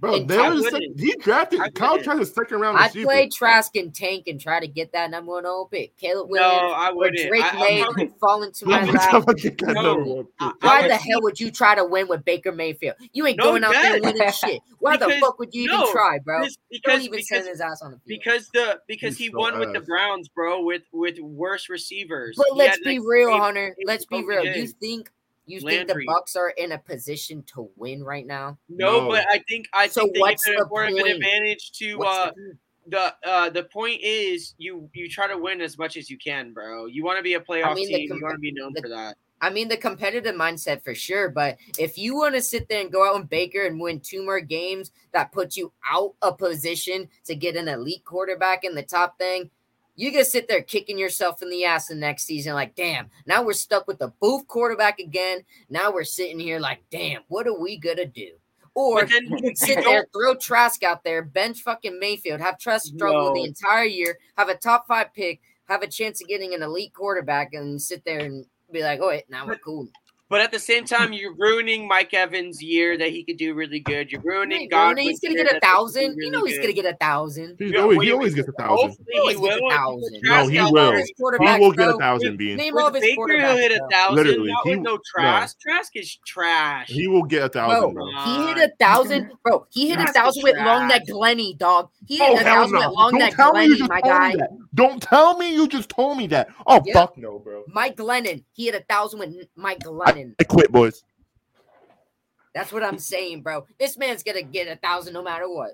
Bro, And they I was wouldn't. he drafted I Kyle wouldn't. Trask is second round I'd receiver. play Trask and tank and try to get that number one open pick. Caleb Williams, No, I or wouldn't. Drake I, I'm May probably- could fall into my Let lap. tell you, get that No. number. I- I Why the hell would you try to win with Baker Mayfield? You ain't No, going out there Dad. winning shit. Why the fuck would you even try, bro? Because Don't even because, send his ass on the field. because the because He's he so won with the. Browns, bro, with with worse receivers. But He let's had, be like, real, eight- Hunter. eight Let's be real. You think you think the Bucks are in a position to win right now? No, No. but I think I So think they what's give the it more of an point? advantage to What's uh, the- the uh the point is you you try to win as much as you can, bro. You want to be a playoff mean, team. com- you want to be known the- for that. I mean, the competitive mindset for sure. But if you want to sit there and go out on Baker and win two more games that put you out of position to get an elite quarterback in the top thing, you gonna sit there kicking yourself in the ass the next season. Like, damn, now we're stuck with the booth quarterback again. Now we're sitting here like, damn, what are we gonna do? Or then you could sit there, throw Trask out there, bench fucking Mayfield, have Trask struggle No. the entire year, have a top five pick, have a chance of getting an elite quarterback, and sit there and be like, oh, wait, now we're cool. But at the same time, you're ruining Mike Evans' year that he could do really good. You're ruining ain't doing. He's gonna get a that he could do thousand. You know he's good. gonna get a thousand. He's Yeah, always, he always gets a thousand. Hopefully He always he gets a will. thousand. No, he will. out there. His He will get a thousand, Bean. Name all of With his Baker, he'll hit a thousand. Literally, Not he- with no Trask. Trask is trash. He will get a thousand, Bro, bro. he hit a thousand, bro. He hit a Trask is thousand with long neck. Glenny, dog. He hit Oh, a thousand no. with long Don't neck tell me you Glenny, my guy. Don't tell me you just told me that. Oh, fuck no, bro. Mike Glennon, he hit a thousand with Mike Glennon. I quit, boys. That's what I'm saying, bro. This man's gonna get a thousand no matter what.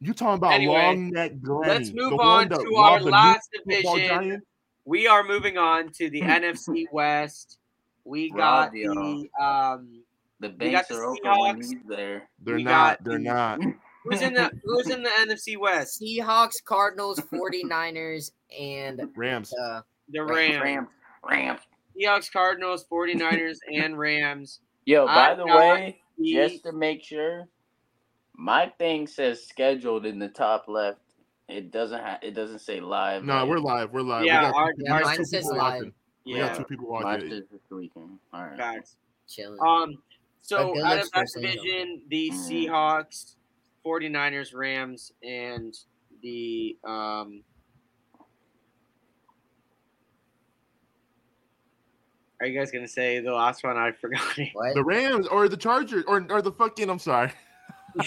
You talking about Anyway, long neck Glenny? let's move on to our last division. We are moving on to the NFC West. We got Rob, the um The We got banks the are open Seahawks. he's there. They're We not. They're the- not. Who's in the Who's in the NFC West? Seahawks, Cardinals, 49ers, and Rams. uh, The Rams. Rams. Rams. Seahawks, Cardinals, 49ers, and Rams. Yo, by I the way, the- just to make sure, my thing says scheduled in the top left. It doesn't. Ha- it doesn't say live. No, like- we're live. We're live. Yeah, we got, our- we got mine two says people live. watching. We Yeah, got two people Mine watching. says this weekend. All right. facts. chilling. Um, so But good out looks of that division, the Mm. Seahawks, 49ers, Rams, and the um. Are you guys gonna say the last one? I forgot it. what? The Rams or the Chargers or or the fucking. I'm sorry.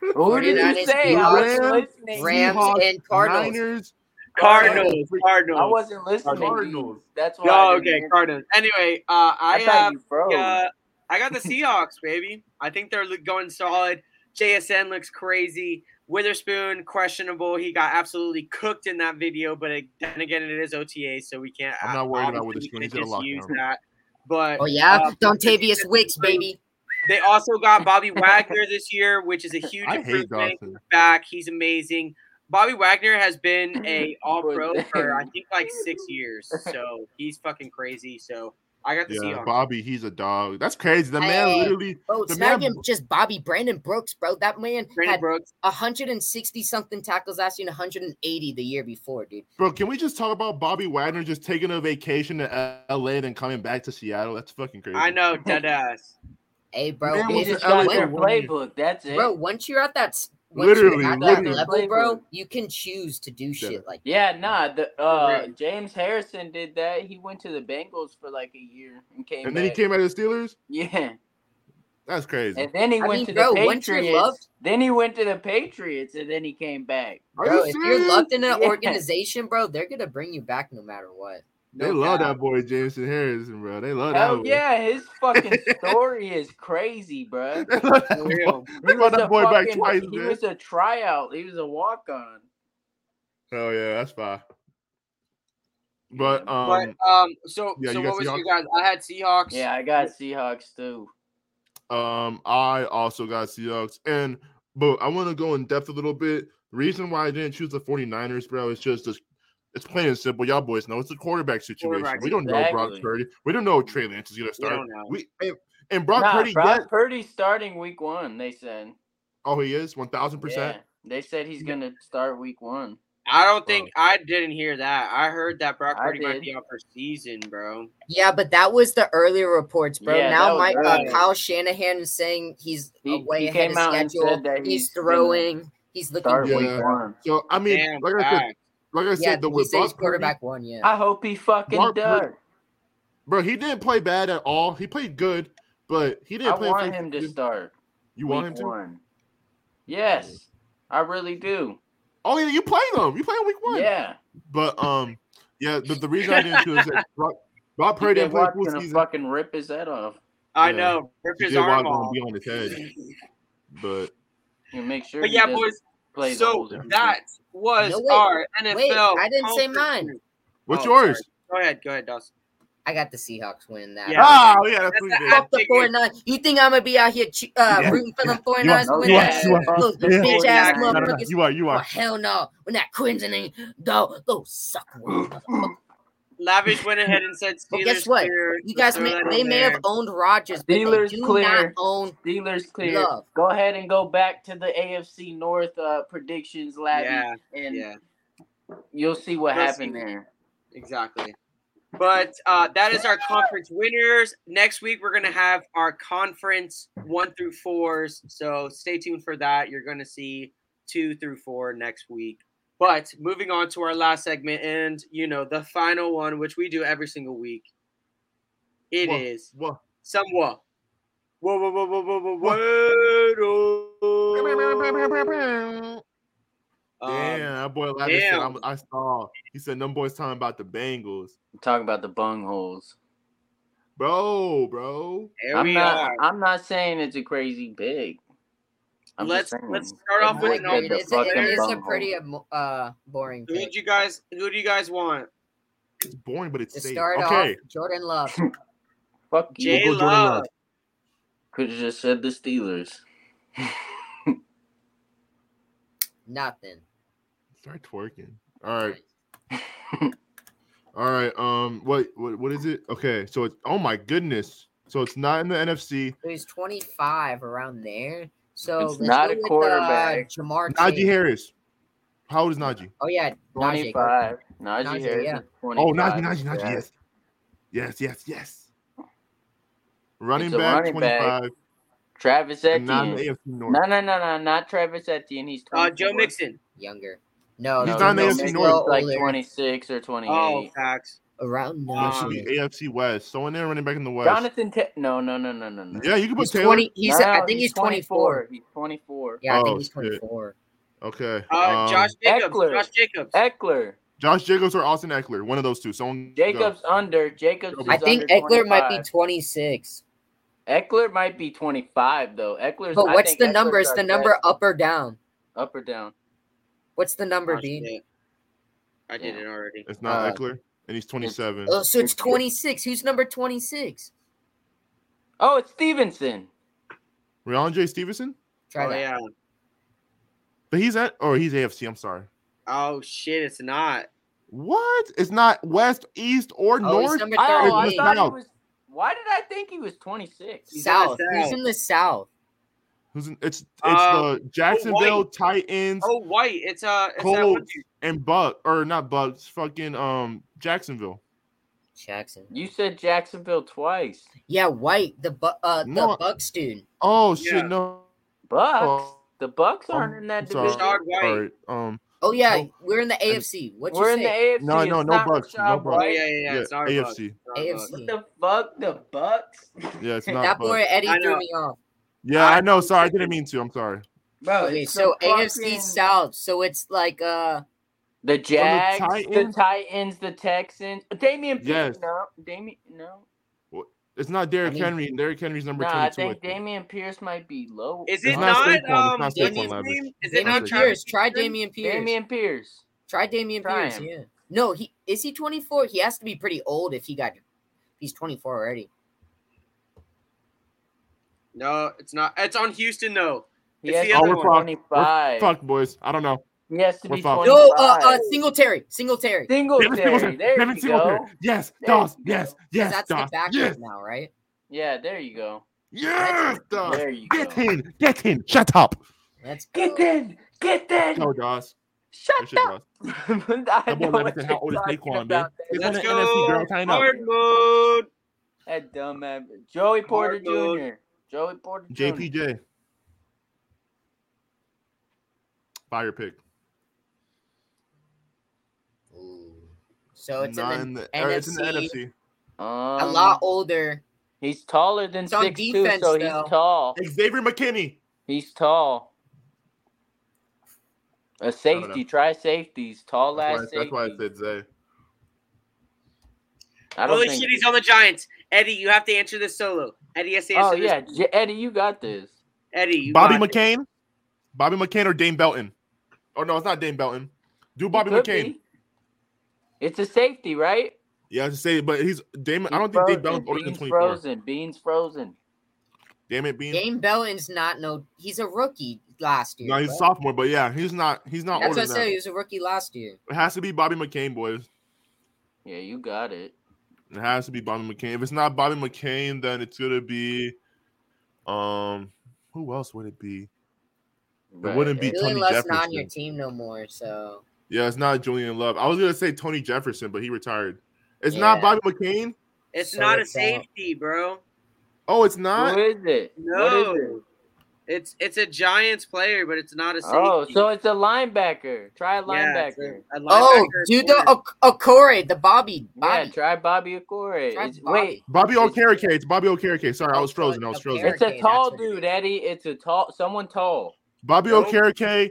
Who did you 49ers, say? I wasn't Rams, listening. Rams Seahawks, and Cardinals. Niners. Cardinals, I I wasn't listening. Cardinals. That's why. I Oh, didn't okay, answer. Cardinals. Anyway, uh, I, I, have you uh, I got the Seahawks, baby. I think they're going solid. JSN looks crazy. Witherspoon questionable. He got absolutely cooked in that video, but it, then again, it is OTA, so we can't. I'm not worried about obviously Witherspoon. He's can't in a just use lockdown. that. But Oh yeah, uh, Dontavious Wicks, baby. they also got Bobby Wagner this year, which is a huge I improvement. Dawson. Back, he's amazing. Bobby Wagner has been a All Pro for I think like six years, so he's fucking crazy. So I got the Yeah, Seahawks. Bobby, he's a dog. That's crazy. The man Hey. literally. Bro, The man- even just Bobby Brandon Brooks, bro. That man Brandon had Brooks. 160 something tackles last year and 180 the year before, dude. Bro, can we just talk about Bobby Wagner just taking a vacation to LA and then coming back to Seattle? That's fucking crazy. I know, dead ass. Hey, bro, Man He was if- just an LA got their playbook. That's it. bro, once you're at that, s- once Literally, you're at that literally. level, bro, you can choose to do shit like Yeah, nah. The uh, Right. James Harrison did that. He went to the Bengals for like a year and came. and then he came out of the Steelers? Yeah, That's crazy. and then he I went mean, to bro, the Patriots. loved- Then he went to the Patriots, and then he came back. Are Bro, you if you're serious? loved in an Yeah. organization, bro, they're gonna bring you back no matter what. They love that boy Jameson Harrison, bro. They love Hell that boy. yeah, his fucking story is crazy, bro. They love that boy. He They brought was that a boy back twice, He man. was a tryout. He was a walk on. Oh yeah, that's fine. But um, But um, so yeah, so you what was your Seahawks? guys? I had Seahawks. Yeah, I got Seahawks too. Um, I also got Seahawks, and but I want to go in depth a little bit. Reason why I didn't choose the 49ers, bro, is just this. It's plain and simple. Y'all boys know it's a quarterback situation. Quarterback, we don't know Brock. Purdy. We don't know if Trey Lance is gonna start. don't. We and, and Brock nah, Purdy, Brock yes. Purdy's starting week one. They said. Oh, he is one thousand percent. Yeah, they said he's gonna start week one. I don't think I didn't hear that. I heard that Brock Purdy might be out for season, bro. Yeah, but that was the earlier reports, bro. Yeah, now, was Mike uh. Kyle Shanahan is saying he's He- away he ahead came of out and schedule. said that he's, he's throwing. He's looking Yeah. week So I mean, Damn, like I said, facts. Like I Yeah, said, the he with said he's Brock Purdy, quarterback one. Yeah, I hope he fucking Brock Purdy- does. bro, he didn't play bad at all. He played good, but he didn't I play. I want for- him to start. You want him to? One. Yes, I really do. Oh yeah, you play them. You play him week one. Yeah. But um, yeah, the, the reason I didn't choose is that Brock, Brock He Purdy didn't play full watching him season. fucking rip his head off. I Yeah. know. Rip He his arm off. be on his head, but You make sure. But yeah, boys. play the So whole season. that was No, our NFL. Wait, I didn't say mine. group. what's Oh, yours? Go ahead. Go ahead, Dawson. I got the Seahawks win that. Yeah. Oh yeah, that's That's what the he did. app. Fuck the 49 You think I'm gonna be out here che- uh, Yeah. rooting for them You 49ers are- to win you are- that? you are- Those yeah. bitch ass No, no, No, no, no, motherfuckers. you are, you Oh are. hell no! When that Quinn's in go go suck one. motherfucker. Lavish went ahead and said Steelers Well, guess what? clear. You guys may they may there. have owned Rodgers, but Steelers they do clear. not own Steelers clear. Love. Go ahead and go back to the AFC North uh, predictions, Labby, Yeah, and yeah, you'll see what You'll happened see. there. exactly. But uh, that is our conference winners. Next week we're gonna have our conference one through fours. So stay tuned for that. You're gonna see two through four next week. But moving on to our last segment, and you know the final one, which we do every single week. It is What? What? some what? Whoa, whoa, whoa, whoa, whoa, whoa, whoa. Um, Damn, that boy Lavish said, damn. I'm, I saw. He said, "Them boys talking about the Bengals, I'm talking about the bung holes. bro, bro." here I'm we not. are. I'm not saying it's a crazy big. I'm Let's let's start off with might no. it's, a, fucking it is a pretty uh, boring Who pick. did you guys? Who do you guys want? It's boring, but it's To safe. start Okay, off, Jordan Love. Fuck J you. go Love. Love. Could have just said the Steelers. Nothing. Start twerking. All right. All right. Um. What? What? What is it? Okay. So it's. Oh my goodness. So it's not in the NFC. So he's 25 around there. So It's not go a with, quarterback. Uh, Ja'Marr Najee Chase. Harris. How old is Najee? Oh yeah, Najee. 25. Najee, Najee, Harris yeah. Oh, Najee, Najee, Najee. Yeah. Yes. Yes. Yes. Yes. Running It's back, running back. twenty-five. Travis and not Etienne. AFC North. No, no, no, no, not Travis Etienne. He's 24. Uh, Joe Mixon. Younger. No, He's no, not in the AFC he's North. like 26 or 28. Oh, facts. Around That nine. should be AFC West. So in there, running back in the West. Jonathan, Ta- no, no, no, no, no, no. Yeah, you can put He's Taylor. 20. He's. No, I think he's 24. He's 24. Yeah, I Oh, think he's shit. 24. Okay. Uh, um, Josh Jacobs. Ekeler. Josh Jacobs. Ekeler. Josh Jacobs or Austin Ekeler. One of those two. Someone. go. Jacobs under. Jacobs. I is think under Ekeler might be 26. Ekeler might be 25 though. Ekeler's. But I what's think the Ekeler's number? Is the number best. up or down? up or down? What's the number, Bean? I did it already. It's not Uh, Ekeler, and he's 27. Oh, so it's 26. Who's number 26? Oh, it's Stevenson. Rhamondre Stevenson. Try oh that. yeah. But he's at, or he's AFC. I'm sorry. Oh shit, it's not. What? It's not West, East, or Oh, he's North. number Oh, I It's 38. thought he was. Why did I think he was 26? He's in the South. Who's in the South? Who's in, it's it's Uh, the Jacksonville White. Titans Oh, white. It's uh, it's Colts and Buck or not Bucks. Fucking um Jacksonville. Jackson. You said Jacksonville twice. Yeah, White. The bu- uh the No. Bucks dude. Oh Yeah. shit! No. Bucks. Oh, the Bucks aren't in that division. Rachaad White. Sorry. Um. Oh yeah, No. we're in the AFC. What you We're in the? AFC. No, no, no Bucks, no Bucks. Oh White. yeah, yeah, yeah. Yeah, It's AFC. Bucks. AFC. What the fuck? The Bucks? Yeah, it's not. that Bucks. boy Eddie threw me off. Yeah, I know. Sorry, I didn't mean to. I'm sorry. Bro, Okay, so the AFC South. So it's like uh The Jags, the Titans? Titans, the Texans. Dameon Pierce. Yes. No, Dameon. No. It's not Derrick I mean- Henry. Derrick Henry's number Nah, 22. I think I think. Dameon Pierce might be low. Is It's it not not, Saquon, it's um not what's Saquon his Lavish. Is it not Pierce. Try Etienne? Dameon Pierce. Dameon Pierce. Try Dameon Try Pierce. him. Yeah. No, he is he 24? He has to be pretty old if he got he's 24 already. No, it's not. It's on Houston though. He It's has the to other be one. We're 25. Fuck, boys. I don't know. He has to We're be fucked. 25. No, uh, uh Singletary. Singletary. Devin Singletary. Singletary. There Devin you Singletary. go. Yes, There Doss. Yes, yes, That's Doss. the backup Yes, now, right? Yeah, there you go. yes, Doss. There you Get go. in. Get in. Shut up. Let's go. Get in. Get in. Go, Doss. Shut Good shit, up. Doss. I That boy know Levinson, what you're old is Saquon, man? about. It's Let's on the NFC, girl. go. Tighten up. Hard mode. That dumb man. Joey Porter Hard mode. Jr. Joey Porter Jr. JPJ. Fire pick. So it's Not in the, in the, or it's in the NFC. NFC. Um, a lot older. He's taller than It's on six two, defense, so he's tall. Xavier McKinney. He's tall. A safety. Try safeties. Tall That's ass why, safety. that's why I said Zay. I don't Holy think. shit, he's on the Giants. Eddie, you have to answer this solo. Eddie has to answer oh this. yeah, J- Eddie, you got this. Eddie, you Bobby got it. McCain. Bobby McCain or Dane Belton. Oh no, it's not Dane Belton. Do Bobby McCain. be. It's a safety, right? Yeah, I was to say, but he's Damon. I don't He's think Dane frozen. Belton's older than Beans 24. frozen. Beans frozen. Damn it, Bean. Dane Belton's not no. He's a rookie last year. No, he's a sophomore, but yeah, he's not. He's not That's older what I than said. that. He was a rookie last year. It has to be Bobby McCain, boys. Yeah, you got it. It has to be Bobby McCain. If it's not Bobby McCain, then it's gonna be, um, who else would it be? Right. wouldn't be- Julian Tony Love's not on your team no more. So Yeah, it's not Julian Love. I was gonna say Tony Jefferson, but he retired. It's not Bobby McCain. It's So not a it's, uh, safety, bro. Oh, it's not. Who is it? No. is it? It's it's a Giants player, but it's not a safety. Oh, so it's a linebacker. Try a Yeah, it's linebacker. a- a oh, linebacker dude, the corner. Ok- Okore, the Bobby, Yeah, try Bobby Okore. Try It's- Bobby. Wait, Bobby It's- Okereke. It's Bobby Okereke. Sorry, I Oh, was frozen. I was frozen. it's a tall dude. Eddie. It's a tall, someone tall. Bobby Nope. Okereke.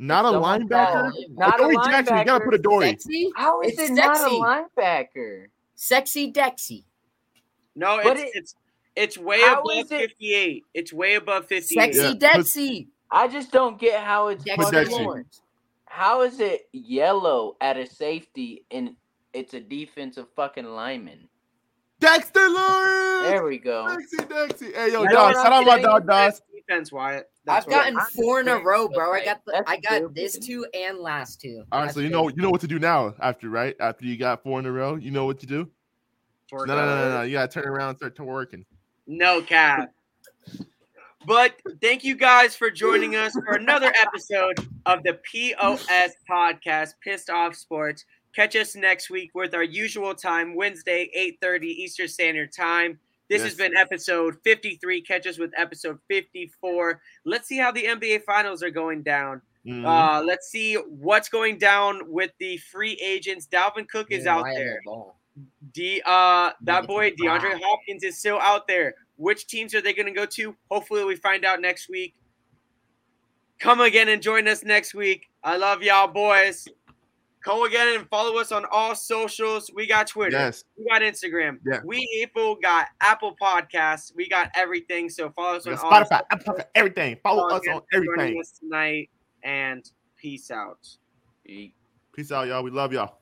Not a oh linebacker. tall. Oh, Not a Dory Jackson. You gotta put a Dory. Sexy, How is It's it not a linebacker? sexy Dexy, No, But it's it- it's it's way above it- fifty-eight. It's way above fifty-eight. sexy Yeah, Dexy. I just don't get how it's Dexter Dexy. Lawrence. How is it yellow at a safety and it's a defensive fucking lineman? Dexter Lawrence. There we go. Dexy, Dexy. Hey, yo, You know Doc. what Shout out my saying? dog, Doc. Defense, Wyatt. That's I've what- gotten four in a row, bro. I got the, I got good. this two and last two. All right, That's so you know you know what to do now after right after you got four in a row. You know what to do? for No, no, no, no, no. You gotta turn around and start to working. No cap. But thank you guys for joining us for another episode of the POS podcast, Pissed Off Sports. Catch us next week with our usual time, Wednesday, 8:30 Eastern Standard Time. This has been episode 53. Catch us with episode 54. Let's see how the NBA finals are going down. Mhm. Uh, let's see what's going down with the free agents. Dalvin Cook is out why am I there. D uh that boy. DeAndre Hopkins is still out there. Which teams are they going to go to? Hopefully we find out next week. Come again and join us next week. I love y'all boys. Come again and follow us on all socials. We got Twitter. Yes. We got Instagram. Yeah. We April got Apple Podcasts. We got everything. So follow us We on got all Spotify, Apple, Podcast, everything. Follow us on for joining everything. us tonight and peace out. Peace out, y'all. We love y'all.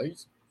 Peace.